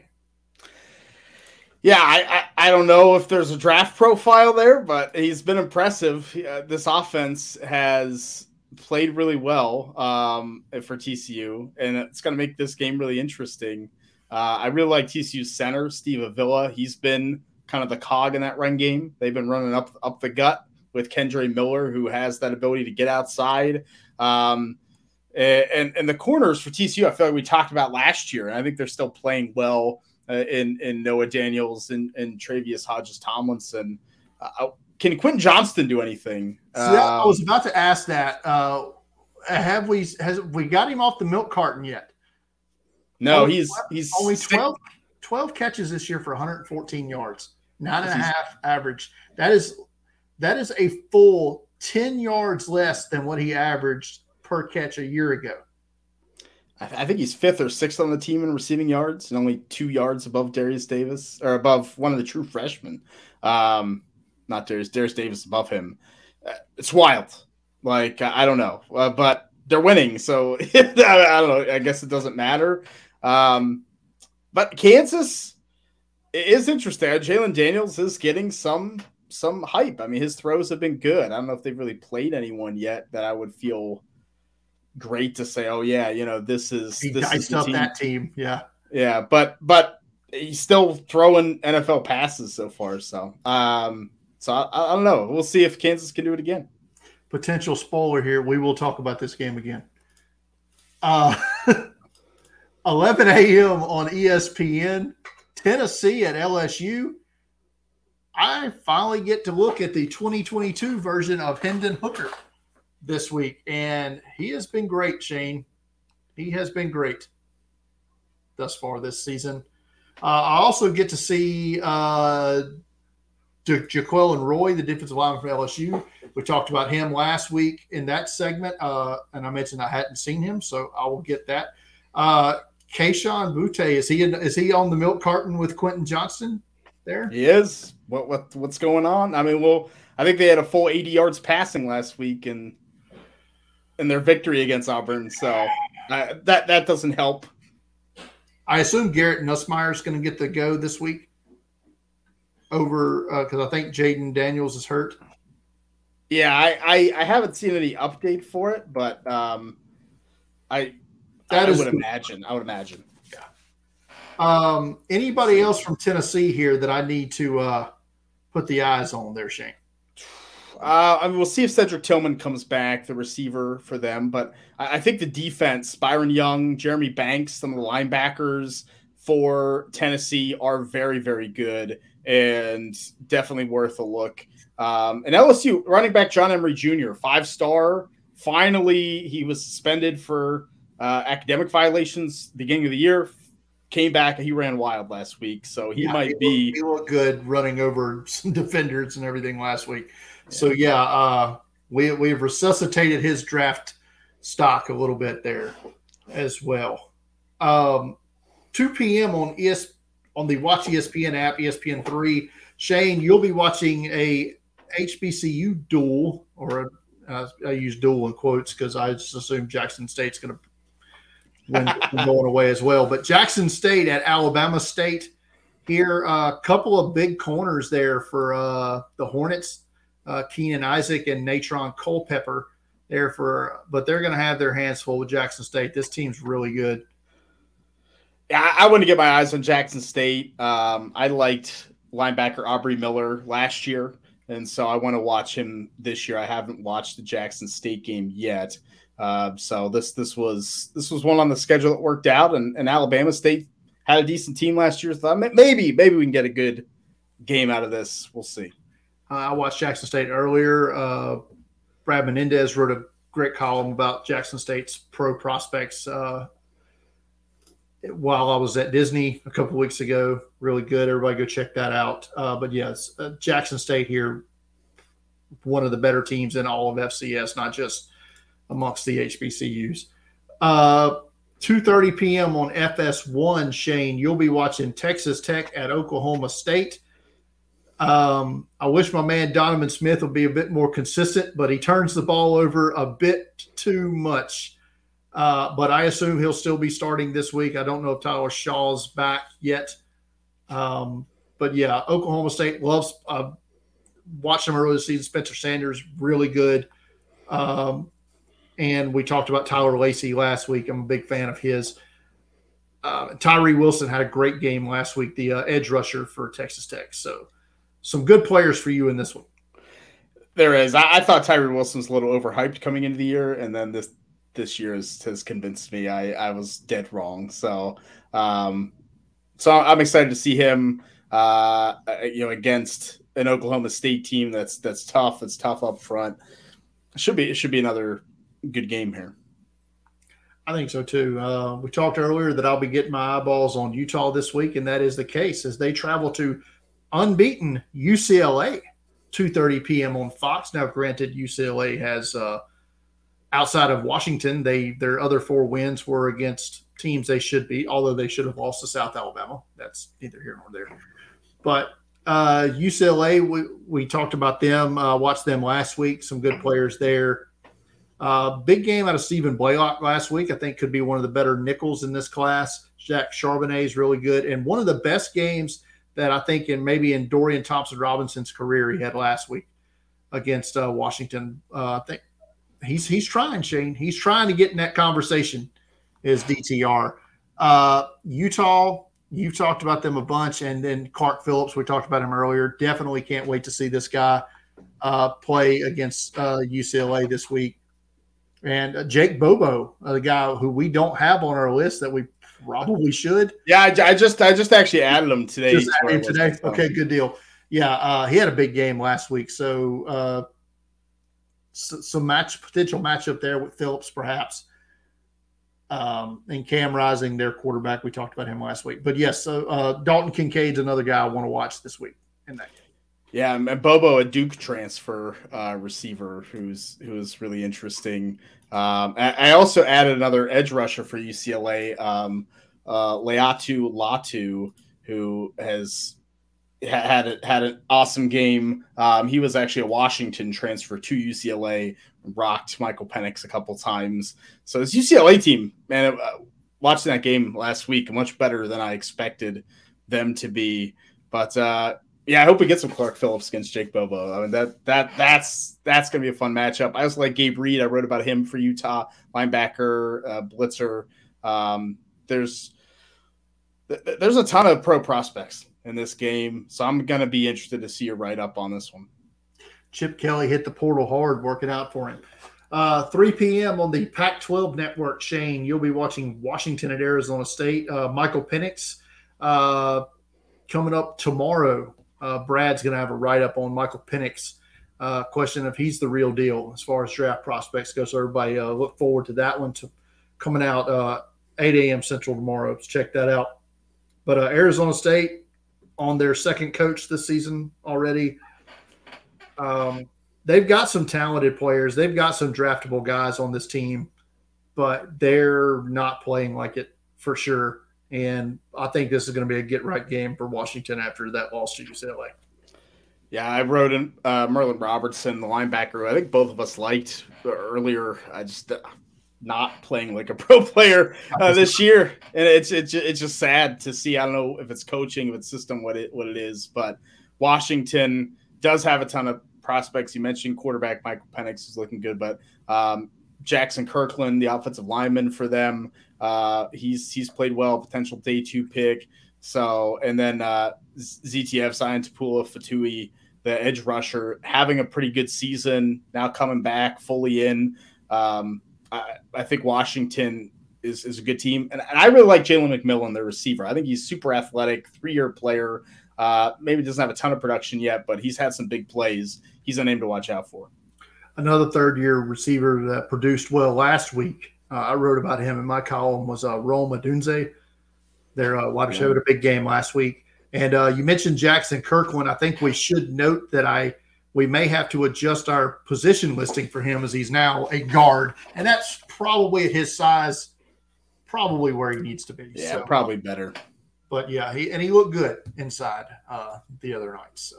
Yeah, I, I, I, don't know if there's a draft profile there, but he's been impressive. Uh, this offense has played really well um, for TCU, and it's going to make this game really interesting. Uh, I really like TCU's center, Steve Avila. He's been kind of the cog in that run game. They've been running up up the gut with Kendre Miller, who has that ability to get outside. Um, and and the corners for TCU, I feel like we talked about last year, and I think they're still playing well in in Noah Daniels and, and Tre'Vius Hodges Tomlinson. Uh, uh, can Quentin Johnston do anything? See, um, I was about to ask that. Uh, have we has we got him off the milk carton yet? No, only he's 12, he's only 12, 12, catches this year for 114 yards, nine and a half average. That is that is a full 10 yards less than what he averaged per catch a year ago. I think he's fifth or sixth on the team in receiving yards and only two yards above Darius Davis or above one of the true freshmen. Um, not Darius, Darius Davis above him. Uh, it's wild. Like, I don't know, uh, but they're winning. So [LAUGHS] I don't know. I guess it doesn't matter. Um, but Kansas is interesting. Jalon Daniels is getting some some hype. I mean, his throws have been good. I don't know if they've really played anyone yet that I would feel great to say, oh yeah, you know, this is he this is team. that team. Yeah. Yeah, but but he's still throwing NFL passes so far. So um so I, I don't know. We'll see if Kansas can do it again. Potential spoiler here. We will talk about this game again. Uh [LAUGHS] 11 a.m. on ESPN, Tennessee at LSU. I finally get to look at the 2022 version of Hendon Hooker this week, and he has been great, Shane. He has been great thus far this season. Uh, I also get to see uh, and Roy, the defensive lineman from LSU. We talked about him last week in that segment, uh, and I mentioned I hadn't seen him, so I will get that. Uh, Kayshon Boutte, is he in, is he on the milk carton with Quentin Johnston? there? He is. What what what's going on? I mean, well, I think they had a full 80 yards passing last week, and in their victory against Auburn. So uh, that that doesn't help. I assume Garrett Nussmeier is going to get the go this week over because uh, I think Jayden Daniels is hurt. Yeah, I, I, I haven't seen any update for it, but um, I that I is would the, imagine. I would imagine. Yeah. Um, anybody else from Tennessee here that I need to uh, put the eyes on there, Shane? Uh, I mean, we'll see if Cedric Tillman comes back, the receiver for them. But I, I, think the defense, Byron Young, Jeremy Banks, some of the linebackers for Tennessee are very, very good and definitely worth a look. Um, and LSU running back John Emery Jr., five star. Finally, he was suspended for uh, academic violations beginning of the year. Came back, he ran wild last week, so he yeah, might he be. he looked good running over some [LAUGHS] defenders and everything last week. So yeah, uh, we we've resuscitated his draft stock a little bit there as well. Um, 2 p.m. on ES on the Watch ESPN app, ESPN three. Shane, you'll be watching a HBCU duel, or a, uh, I use duel in quotes because I just assume Jackson State's going to win [LAUGHS] going away as well. But Jackson State at Alabama State here, a uh, couple of big corners there for uh, the Hornets uh, Keenan Isaac and Natron Culpepper there for, but they're going to have their hands full with Jackson State. This team's really good. Yeah, I, want to get my eyes on Jackson State. Um, I liked linebacker Aubrey Miller last year, and so I want to watch him this year. I haven't watched the Jackson State game yet, uh, so this this was this was one on the schedule that worked out, and, and Alabama State had a decent team last year. So maybe maybe we can get a good game out of this. We'll see. Uh, I watched Jackson State earlier. Uh, Brad Menendez wrote a great column about Jackson State's pro prospects uh, while I was at Disney a couple weeks ago. Really good. Everybody go check that out. Uh, but yes, uh, Jackson State here, one of the better teams in all of FCS, not just amongst the HBCUs. Uh, 2.30 p.m. on FS1, Shane, you'll be watching Texas Tech at Oklahoma State. Um, I wish my man Donovan Smith would be a bit more consistent, but he turns the ball over a bit too much Uh, but I assume he'll still be starting this week. I don't know if Tyler Shaw's back yet. Um, but yeah, Oklahoma State loves uh, watching him early this season. Spencer Sanders, really good. Um, and we talked about Tyler Lacy last week. I'm a big fan of his. Uh, Tyree Wilson had a great game last week, the uh, edge rusher for Texas Tech. So, some good players for you in this one. There is. I, I thought Tyree Wilson was a little overhyped coming into the year, and then this this year has, has convinced me I, I was dead wrong. So, um, so I'm excited to see him, uh, you know, against an Oklahoma State team that's that's tough. It's tough up front. It should be it should be another good game here. I think so too. Uh, we talked earlier that I'll be getting my eyeballs on Utah this week, and that is the case as they travel to unbeaten UCLA, 2:30 p.m. on Fox. Now, granted, UCLA has uh, outside of Washington, they their other four wins were against teams they should be, although they should have lost to South Alabama. That's neither here nor there. But uh, UCLA, we, we talked about them, uh, watched them last week. Some good players there. Uh, big game out of Stephan Blaylock last week. I think could be one of the better nickels in this class. Zach Charbonnet is really good, and one of the best games that I think in maybe in Dorian Thompson Robinson's career he had last week against uh, Washington. Uh, I think he's he's trying, Shane. He's trying to get in that conversation. Is DTR uh, Utah? You've talked about them a bunch, and then Clark Phillips. We talked about him earlier. Definitely can't wait to see this guy uh, play against UCLA uh, this week. And uh, Jake Bobo, the guy who we don't have on our list that we probably should. Yeah, I, I just I just actually added him today. Just added him today. Okay, good deal. Yeah, uh, he had a big game last week, so uh, some match potential matchup there with Phillips, perhaps. Um, and Cam Rising, their quarterback, we talked about him last week. But yes, so uh, Dalton Kincaid's another guy I want to watch this week in that game. Yeah, and Bobo, a Duke transfer uh, receiver, who's who's really interesting. Um, I, also added another edge rusher for UCLA, um, uh, Laiatu Latu, who has had had an awesome game. Um, he was actually a Washington transfer to UCLA, rocked Michael Penix a couple times. So this UCLA team, man, uh, watching that game last week, much better than I expected them to be. But uh, yeah, I hope we get some Clark Phillips against Jake Bobo. I mean that that that's that's gonna be a fun matchup. I also like Gabe Reid. I wrote about him for Utah linebacker, uh, blitzer. Um, there's th- there's a ton of pro prospects in this game, so I'm gonna be interested to see a write up on this one. Chip Kelly hit the portal hard, working out for him. Uh, 3 p.m. on the Pac-12 network. Shane, you'll be watching Washington at Arizona State. Uh, Michael Penix uh, coming up tomorrow uh, Brad's going to have a write up on Michael Penix. Uh, question if he's the real deal as far as draft prospects go. So everybody uh, look forward to that one to coming out uh, 8 a.m. Central tomorrow. So check that out. But uh, Arizona State on their second coach this season already. Um, they've got some talented players. They've got some draftable guys on this team, but they're not playing like it for sure. And I think this is going to be a get right game for Washington after that loss to UCLA. Yeah, I wrote in uh, Merlin Robertson, the linebacker. I think both of us liked earlier. I just uh, not playing like a [LAUGHS] pro player uh, this [LAUGHS] year, and it's it's it's just sad to see. I don't know if it's coaching, if it's system, what it what it is, but Washington does have a ton of prospects. You mentioned quarterback Michael Penix is looking good, but um, Jaxson Kirkland, the offensive lineman for them, uh, he's he's played well, potential day two pick. So, and then uh, ZTF Zion Tupuola-Fetui, the edge rusher, having a pretty good season now, coming back fully in. Um, I, I, think Washington is, is a good team, and, and I really like Jalen McMillan, the receiver. I think he's super athletic, three year player. Uh, maybe doesn't have a ton of production yet, but he's had some big plays. He's a name to watch out for. Another third year receiver that produced well last week uh, I wrote about him in my column was uh, Rome Odunze. Their uh, wide receiver had a big game last week. And uh, you mentioned Jaxson Kirkland. I think we should note that I we may have to adjust our position listing for him as he's now a guard, and that's probably at his size, probably where he needs to be. Yeah, so, probably better. But yeah, he and he looked good inside uh, the other night. So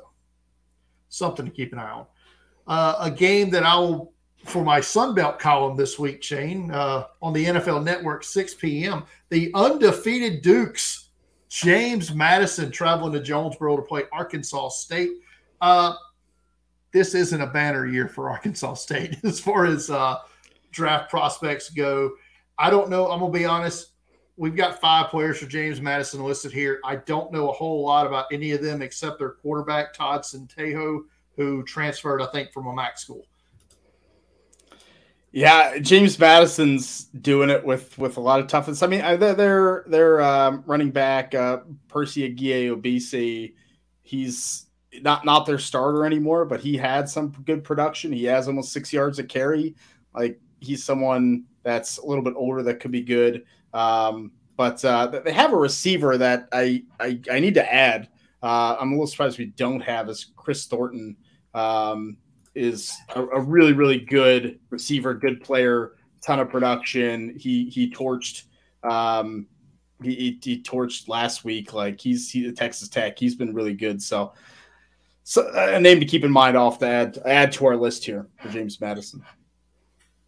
something to keep an eye on. Uh, a game that I will for my Sunbelt column this week, Shane, uh, on the NFL Network, 6 p.m. The undefeated Dukes, James Madison, traveling to Jonesboro to play Arkansas State. Uh, this isn't a banner year for Arkansas State [LAUGHS] as far as uh, draft prospects go. I don't know. I'm gonna be honest. We've got five players for James Madison listed here. I don't know a whole lot about any of them except their quarterback Todd Centeio, who transferred, I think, from a MAC school. Yeah, James Madison's doing it with with a lot of toughness. I mean, they're they're um, running back uh, Percy Agyei-Obese. He's not not their starter anymore, but he had some good production. He has almost six yards a carry. Like he's someone that's a little bit older that could be good. Um, but uh, they have a receiver that I I, I need to add. Uh, I'm a little surprised we don't have is Kris Thornton. Um, is a, a, really really good receiver, good player, ton of production. He he torched. Um, he, he, he torched last week. Like he's he, Texas Tech. He's been really good. So, so a name to keep in mind off to add add to our list here for James Madison.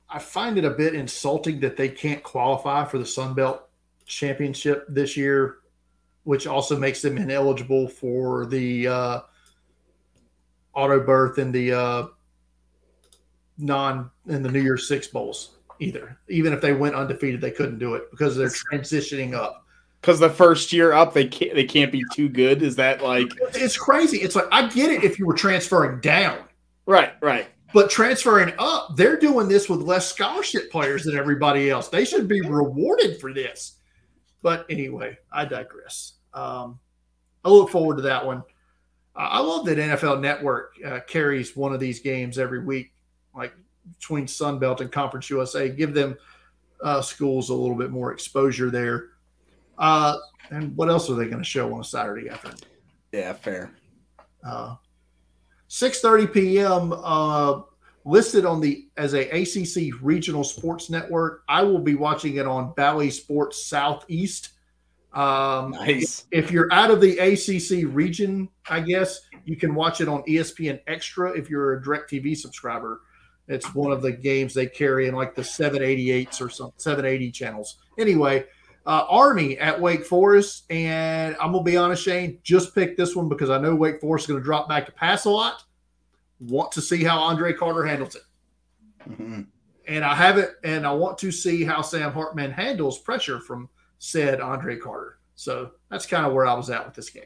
I find it a bit insulting that they can't qualify for the Sun Belt Championship this year, which also makes them ineligible for the uh, auto berth in the uh, non in the New Year's Six bowls either. Even if they went undefeated, they couldn't do it because they're transitioning up. Because the first year up, they can't they can't be too good. Is that like it's crazy? It's like I get it if you were transferring down, right, right. But transferring up, they're doing this with less scholarship players than everybody else. They should be rewarded for this. But anyway, I digress. Um, I look forward to that one. I love that NFL Network uh, carries one of these games every week like between Sun Belt and Conference USA, give them uh, schools a little bit more exposure there. Uh, and what else are they going to show on a Saturday afternoon? Yeah, fair. Uh, 6:30 p.m. Uh, listed on the as a ACC regional sports network. I will be watching it on Bally Sports Southeast. Um, nice. If, if you're out of the ACC region, I guess you can watch it on ESPN Extra if you're a DirecTV subscriber. It's one of the games they carry in like the 788s or some 780 channels. Anyway, uh, Army at Wake Forest, and I'm gonna be honest, Shane, just picked this one because I know Wake Forest is gonna drop back to pass a lot. Want to see how Andre Carter handles it, mm-hmm. and I haven't, and I want to see how Sam Hartman handles pressure from said Andre Carter. So that's kind of where I was at with this game.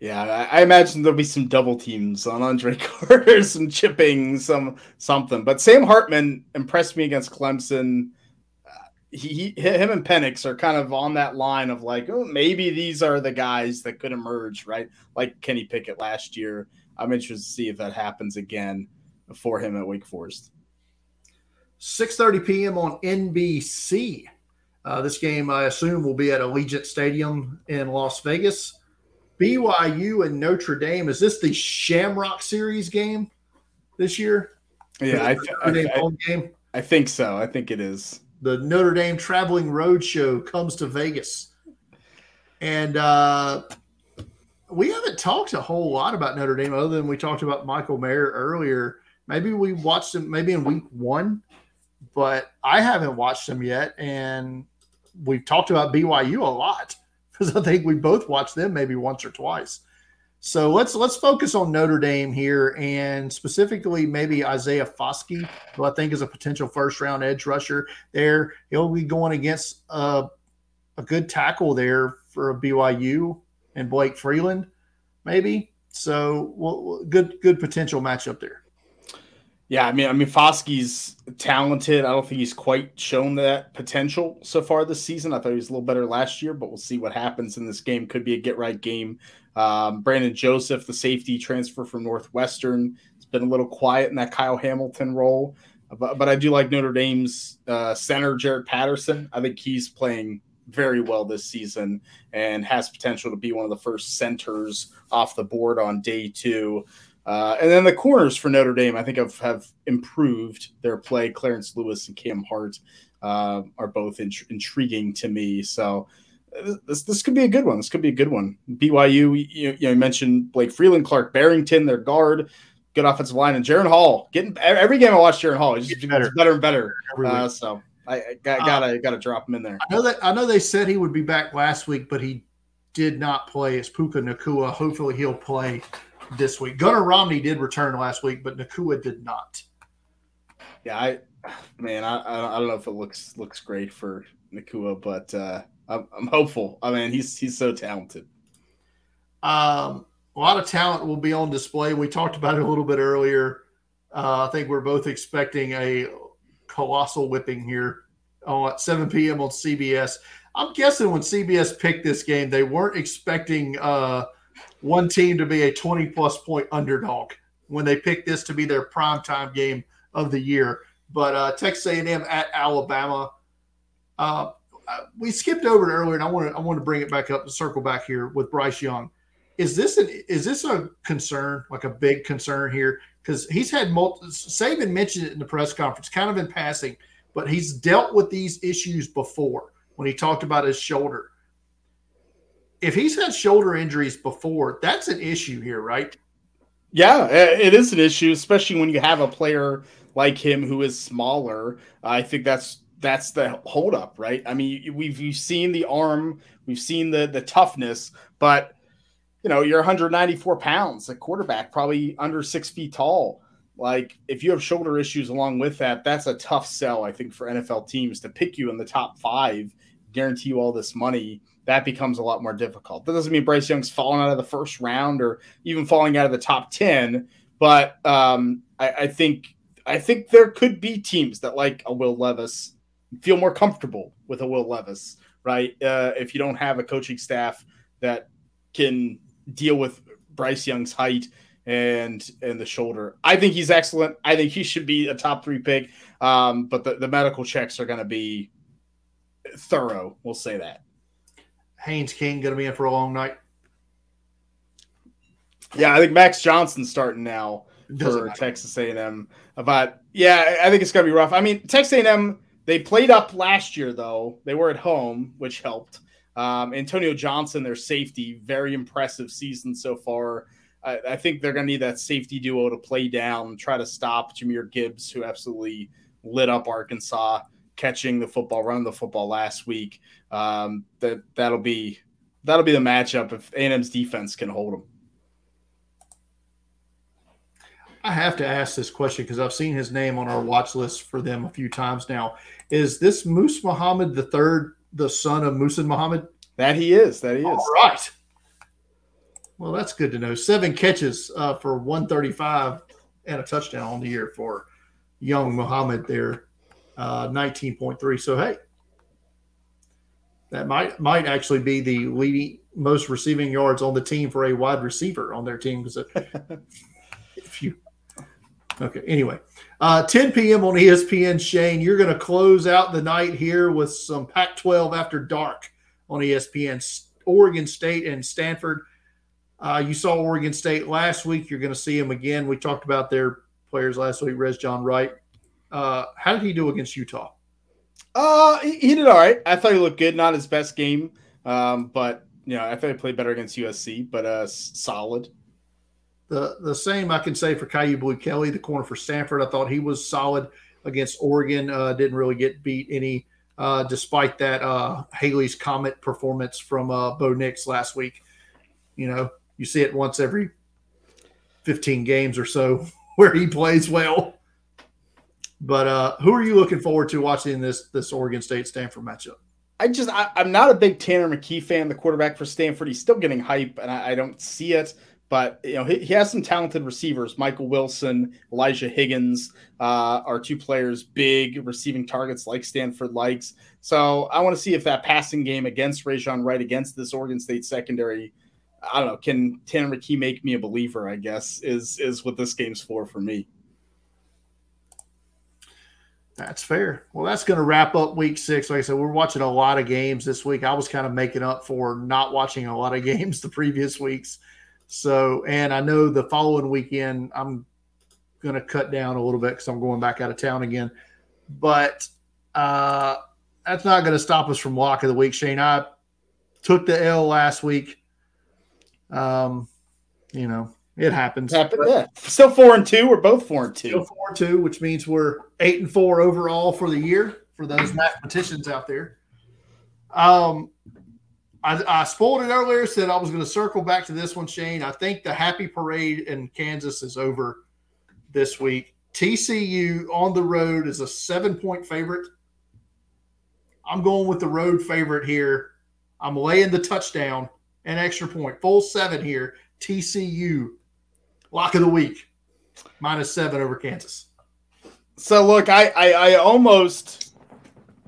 Yeah, I, imagine there'll be some double teams on Andre [LAUGHS] Carter, some chipping, some something. But Sam Hartman impressed me against Clemson. Uh, he, he, him, and Penix are kind of on that line of like, oh, maybe these are the guys that could emerge, right? Like Kenny Pickett last year. I'm interested to see if that happens again for him at Wake Forest. 6:30 p.m. on NBC. Uh, this game, I assume, will be at Allegiant Stadium in Las Vegas. BYU and Notre Dame. Is this the Shamrock Series game this year? Yeah, I, th- I, th- game. I think so. I think it is. The Notre Dame Traveling Road Show comes to Vegas, and uh, we haven't talked a whole lot about Notre Dame other than we talked about Michael Mayer earlier. Maybe we watched him maybe in week one, but I haven't watched him yet, and we've talked about BYU a lot because I think we both watched them maybe once or twice. So let's let's focus on Notre Dame here, and specifically maybe Isaiah Foskey, who I think is a potential first round edge rusher. There, he'll be going against a, a good tackle there for BYU and Blake Freeland, maybe. So well, good good potential matchup there. Yeah, I mean, I mean, Foskey's talented. I don't think he's quite shown that potential so far this season. I thought he was a little better last year, but we'll see what happens in this game. Could be a get right game. Um, Brandon Joseph, the safety transfer from Northwestern, has been a little quiet in that Kyle Hamilton role. But, but I do like Notre Dame's uh, center, Jarrett Patterson. I think he's playing very well this season and has potential to be one of the first centers off the board on day two. Uh, and then the corners for Notre Dame, I think, have, have improved their play. Clarence Lewis and Cam Hart uh, are both int- intriguing to me. So this this could be a good one. This could be a good one. BYU, you, you, know, you mentioned Blake Freeland, Clark Barrington, their guard, good offensive line, and Jaren Hall getting every game I watch Jaren Hall, he's just better. better and better. Uh, so I, I got, gotta uh, gotta drop him in there. I know that I know they said he would be back last week, but he did not play as Puka Nacua. Hopefully he'll play this week. Gunnar Romney did return last week, but Nacua did not. Yeah, I man, I I don't know if it looks looks great for Nacua, but uh, I'm, I'm hopeful. I mean, he's he's so talented. Um, a lot of talent will be on display. We talked about it a little bit earlier. Uh, I think we're both expecting a colossal whipping here at 7 p.m. on CBS. I'm guessing when CBS picked this game, they weren't expecting uh, one team to be a 20 plus point underdog when they picked this to be their primetime game of the year. But uh, Texas A&M at Alabama. Uh, we skipped over it earlier, and I want to I want to bring it back up and circle back here with Bryce Young. Is this an is this a concern, like a big concern here? Because he's had multiple. Saban mentioned it in the press conference, kind of in passing, but he's dealt with these issues before when he talked about his shoulder. If he's had shoulder injuries before, that's an issue here, right? Yeah, it is an issue, especially when you have a player like him who is smaller. I think that's that's the holdup, right? I mean, we've, we've seen the arm, we've seen the the toughness, but you know, you're 194 pounds, a quarterback, probably under six feet tall. Like, if you have shoulder issues along with that, that's a tough sell, I think, for NFL teams to pick you in the top five, guarantee you all this money. That becomes a lot more difficult. That doesn't mean Bryce Young's falling out of the first round or even falling out of the top 10, but um, I, I think I think there could be teams that like a Will Levis feel more comfortable with a Will Levis, right? Uh, if you don't have a coaching staff that can deal with Bryce Young's height and and the shoulder. I think he's excellent. I think he should be a top three pick. Um, but the, the medical checks are going to be thorough. We'll say that. Haynes King going to be in for a long night. Yeah, I think Max Johnson's starting now for matter. Texas A&M. But yeah, I think it's going to be rough. I mean, Texas A&M they played up last year though. They were at home, which helped. Um, Antonio Johnson, their safety, very impressive season so far. I, I think they're going to need that safety duo to play down, try to stop Jahmyr Gibbs, who absolutely lit up Arkansas, catching the football, running the football last week. Um, that that'll be that'll be the matchup if A&M's defense can hold them. I have to ask this question because I've seen his name on our watch list for them a few times now. Is this Moose Muhammad the third the son of Musa Muhammad? That he is. That he is. All right. Well, that's good to know. Seven catches uh, for 135 and a touchdown on the year for young Muhammad there, uh, 19.3. So, hey, that might might actually be the leading most receiving yards on the team for a wide receiver on their team. Because [LAUGHS] if you okay, anyway, uh, 10 p.m. on ESPN. Shane, you're going to close out the night here with some Pac-12 after dark on ESPN. Oregon State and Stanford. Uh, you saw Oregon State last week. You're going to see them again. We talked about their players last week. Rejzohn Wright. Uh, how did he do against Utah? Uh, he, he, did all right. I thought he looked good. Not his best game, um, but you know, I thought he played better against USC, but uh, solid. The the same I can say for Kyu Blue Kelly, the corner for Stanford. I thought he was solid against Oregon. Uh, didn't really get beat any, uh, despite that uh, Halley's Comet performance from uh, Bo Nix last week. You know, you see it once every 15 games or so [LAUGHS] where he plays well. But uh, who are you looking forward to watching this this Oregon State Stanford matchup? I just I, am not a big Tanner McKee fan, the quarterback for Stanford. He's still getting hype, and I, I don't see it. But you know he, he, has some talented receivers. Michael Wilson, Elijah Higgins uh, are two players, big receiving targets like Stanford likes. So I want to see if that passing game against Rejzohn Wright against this Oregon State secondary, I don't know, can Tanner McKee make me a believer? I guess is is what this game's for for me. That's fair. Well, that's going to wrap up week six. Like I said, we're watching a lot of games this week. I was kind of making up for not watching a lot of [LAUGHS] games the previous weeks. So, and I know the following weekend I'm going to cut down a little bit because I'm going back out of town again. But uh, that's not going to stop us from lock of the week. Shane, I took the L last week. Um, you know, It happens. Happen, yeah. Still four and two. We're both four and two. Still four and two, which means we're eight and four overall for the year for those mathematicians out there. Um, I, I spoiled it earlier. Said I was going to circle back to this one, Shane. I think the happy parade in Kansas is over this week. TCU on the road is a seven point favorite. I'm going with the road favorite here. I'm laying the touchdown and extra point, full seven here. TCU, lock of the week, minus seven over Kansas. So look, I I, I almost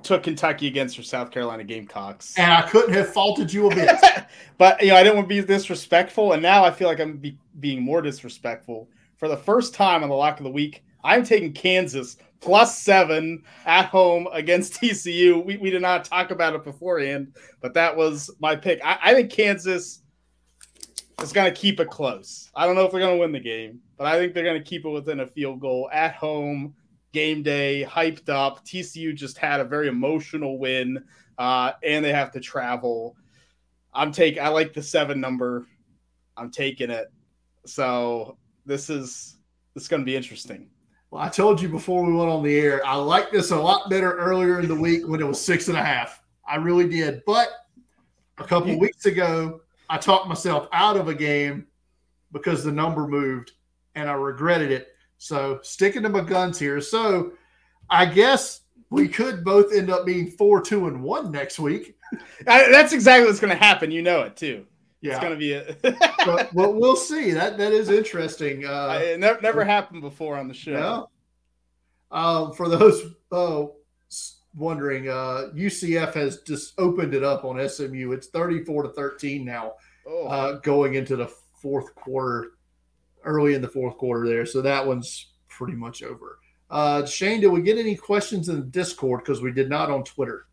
took Kentucky against your South Carolina Gamecocks, and I couldn't have faulted you a bit. [LAUGHS] but you know, I didn't want to be disrespectful, and now I feel like I'm be, being more disrespectful for the first time on the lock of the week. I'm taking Kansas plus seven at home against [LAUGHS] TCU. We, we did not talk about it beforehand, but that was my pick. I, I think Kansas is going to keep it close. I don't know if they're going to win the game, but I think they're going to keep it within a field goal at home, game day, hyped up. TCU just had a very emotional win, uh, and they have to travel. I'm taking. I like the seven number. I'm taking it. So this is this is going to be interesting. Well, I told you before we went on the air, I liked this a lot better earlier in the week when it was six and a half. I really did. But a couple weeks ago, I talked myself out of a game because the number moved and I regretted it. So sticking to my guns here. So I guess we could both end up being four, two, and one next week. I, that's exactly what's going to happen. You know it too. Yeah, it's going to be a. [LAUGHS] but, but, we'll see. That that is interesting. Uh, it never, never happened before on the show. Yeah. Um, for those uh, wondering, uh, UCF has just opened it up on SMU. It's thirty-four to thirteen now, oh. uh, going into the fourth quarter, early in the fourth quarter there. So that one's pretty much over. Uh, Shane, did we get any questions in the Discord? Because we did not on Twitter.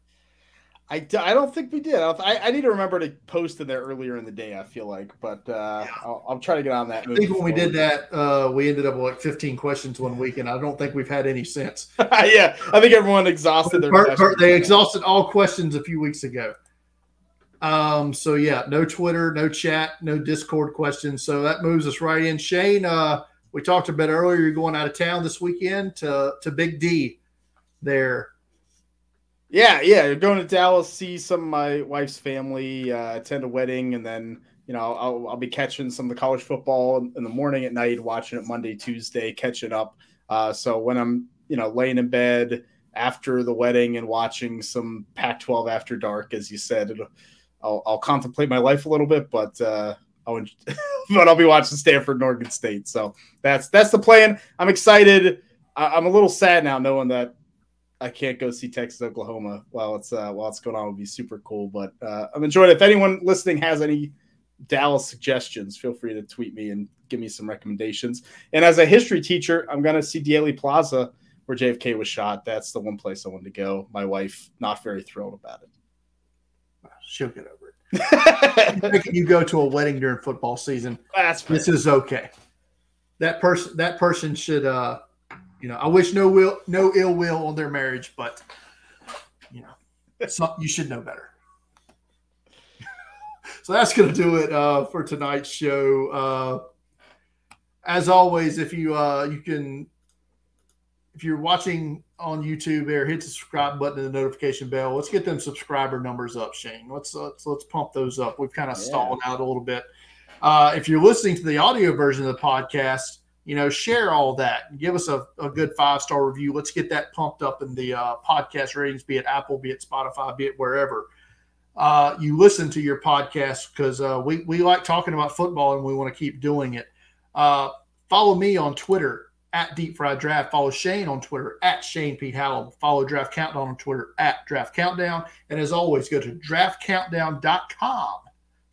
I, I don't think we did. I, I need to remember to post in there earlier in the day. I feel like, but uh, yeah. I'll, I'll, try to get on that. I think when we did that, uh, we ended up with like 15 questions one week, and I don't think we've had any since. [LAUGHS] yeah, I think everyone exhausted their. Per, per, they exhausted all questions a few weeks ago. Um. So yeah, no Twitter, no chat, no Discord questions. So that moves us right in. Shane, uh, we talked a bit earlier. You're going out of town this weekend to to Big D, there yeah, yeah. Going to Dallas, see some of my wife's family, uh, attend a wedding, and then you know I'll, I'll be catching some of the college football in the morning at night, watching it Monday, Tuesday, catching up. Uh, so when I'm you know laying in bed after the wedding and watching some Pac-12 after dark, as you said, I'll, I'll, contemplate my life a little bit, but uh, I'll, [LAUGHS] but I'll be watching Stanford and Oregon State. So that's that's the plan. I'm excited. I'm a little sad now knowing that I can't go see Texas Oklahoma while it's uh, while it's going on would be super cool. But uh, I'm enjoying it. If anyone listening has any Dallas suggestions, feel free to tweet me and give me some recommendations. And as a history teacher, I'm gonna see Dealey Plaza where JFK was shot. That's the one place I wanted to go. My wife not very thrilled about it. She'll get over it. [LAUGHS] you go to a wedding during football season. That's fair. this is okay. That person that person should uh you know, I wish no will, no ill will on their marriage, but you know, some, you should know better. [LAUGHS] so that's going to do it uh, for tonight's show. Uh, as always, if you uh, you can, if you're watching on YouTube, there hit the subscribe button and the notification bell. Let's get them subscriber numbers up, Shane. Let's let's let's pump those up. We've kind of yeah. stalled out a little bit. Uh, if you're listening to the audio version of the podcast you know, share all that. Give us a, a good five star review. Let's get that pumped up in the uh, podcast ratings, be it Apple, be it Spotify, be it wherever uh, you listen to your podcast because uh, we, we like talking about football and we want to keep doing it. Uh, follow me on Twitter at Deep Fried Draft. Follow Shane on Twitter at Shane P Hallam. Follow Draft Countdown on Twitter at Draft Countdown. And as always, go to draftcountdown.com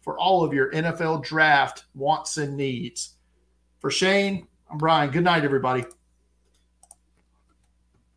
for all of your NFL draft wants and needs. For Shane, I'm Brian. Good night, everybody.